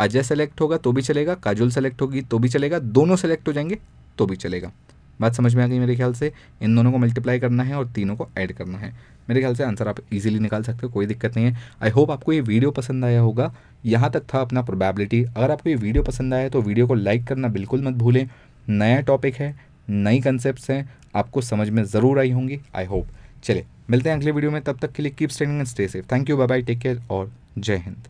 अजय सेलेक्ट होगा तो भी चलेगा, काजुल सेलेक्ट होगी तो भी चलेगा, दोनों सेलेक्ट हो जाएँगे तो भी चलेगा। बात समझ में आ गई मेरे ख्याल से? इन दोनों को मल्टीप्लाई करना है और तीनों को ऐड करना है। मेरे ख्याल से आंसर आप इजीली निकाल सकते हो, कोई दिक्कत नहीं है। आई होप आपको ये वीडियो पसंद आया होगा। यहाँ तक था अपना प्रोबेबिलिटी अगर आपको ये वीडियो पसंद आया तो वीडियो को लाइक करना बिल्कुल मत भूलें। नया टॉपिक है, नई कंसेप्ट हैं। आपको समझ में ज़रूर आई होंगी। आई होप चले मिलते हैं अगले वीडियो में। तब तक के लिए keep standing and stay safe thank you bye bye take care और जय हिंद.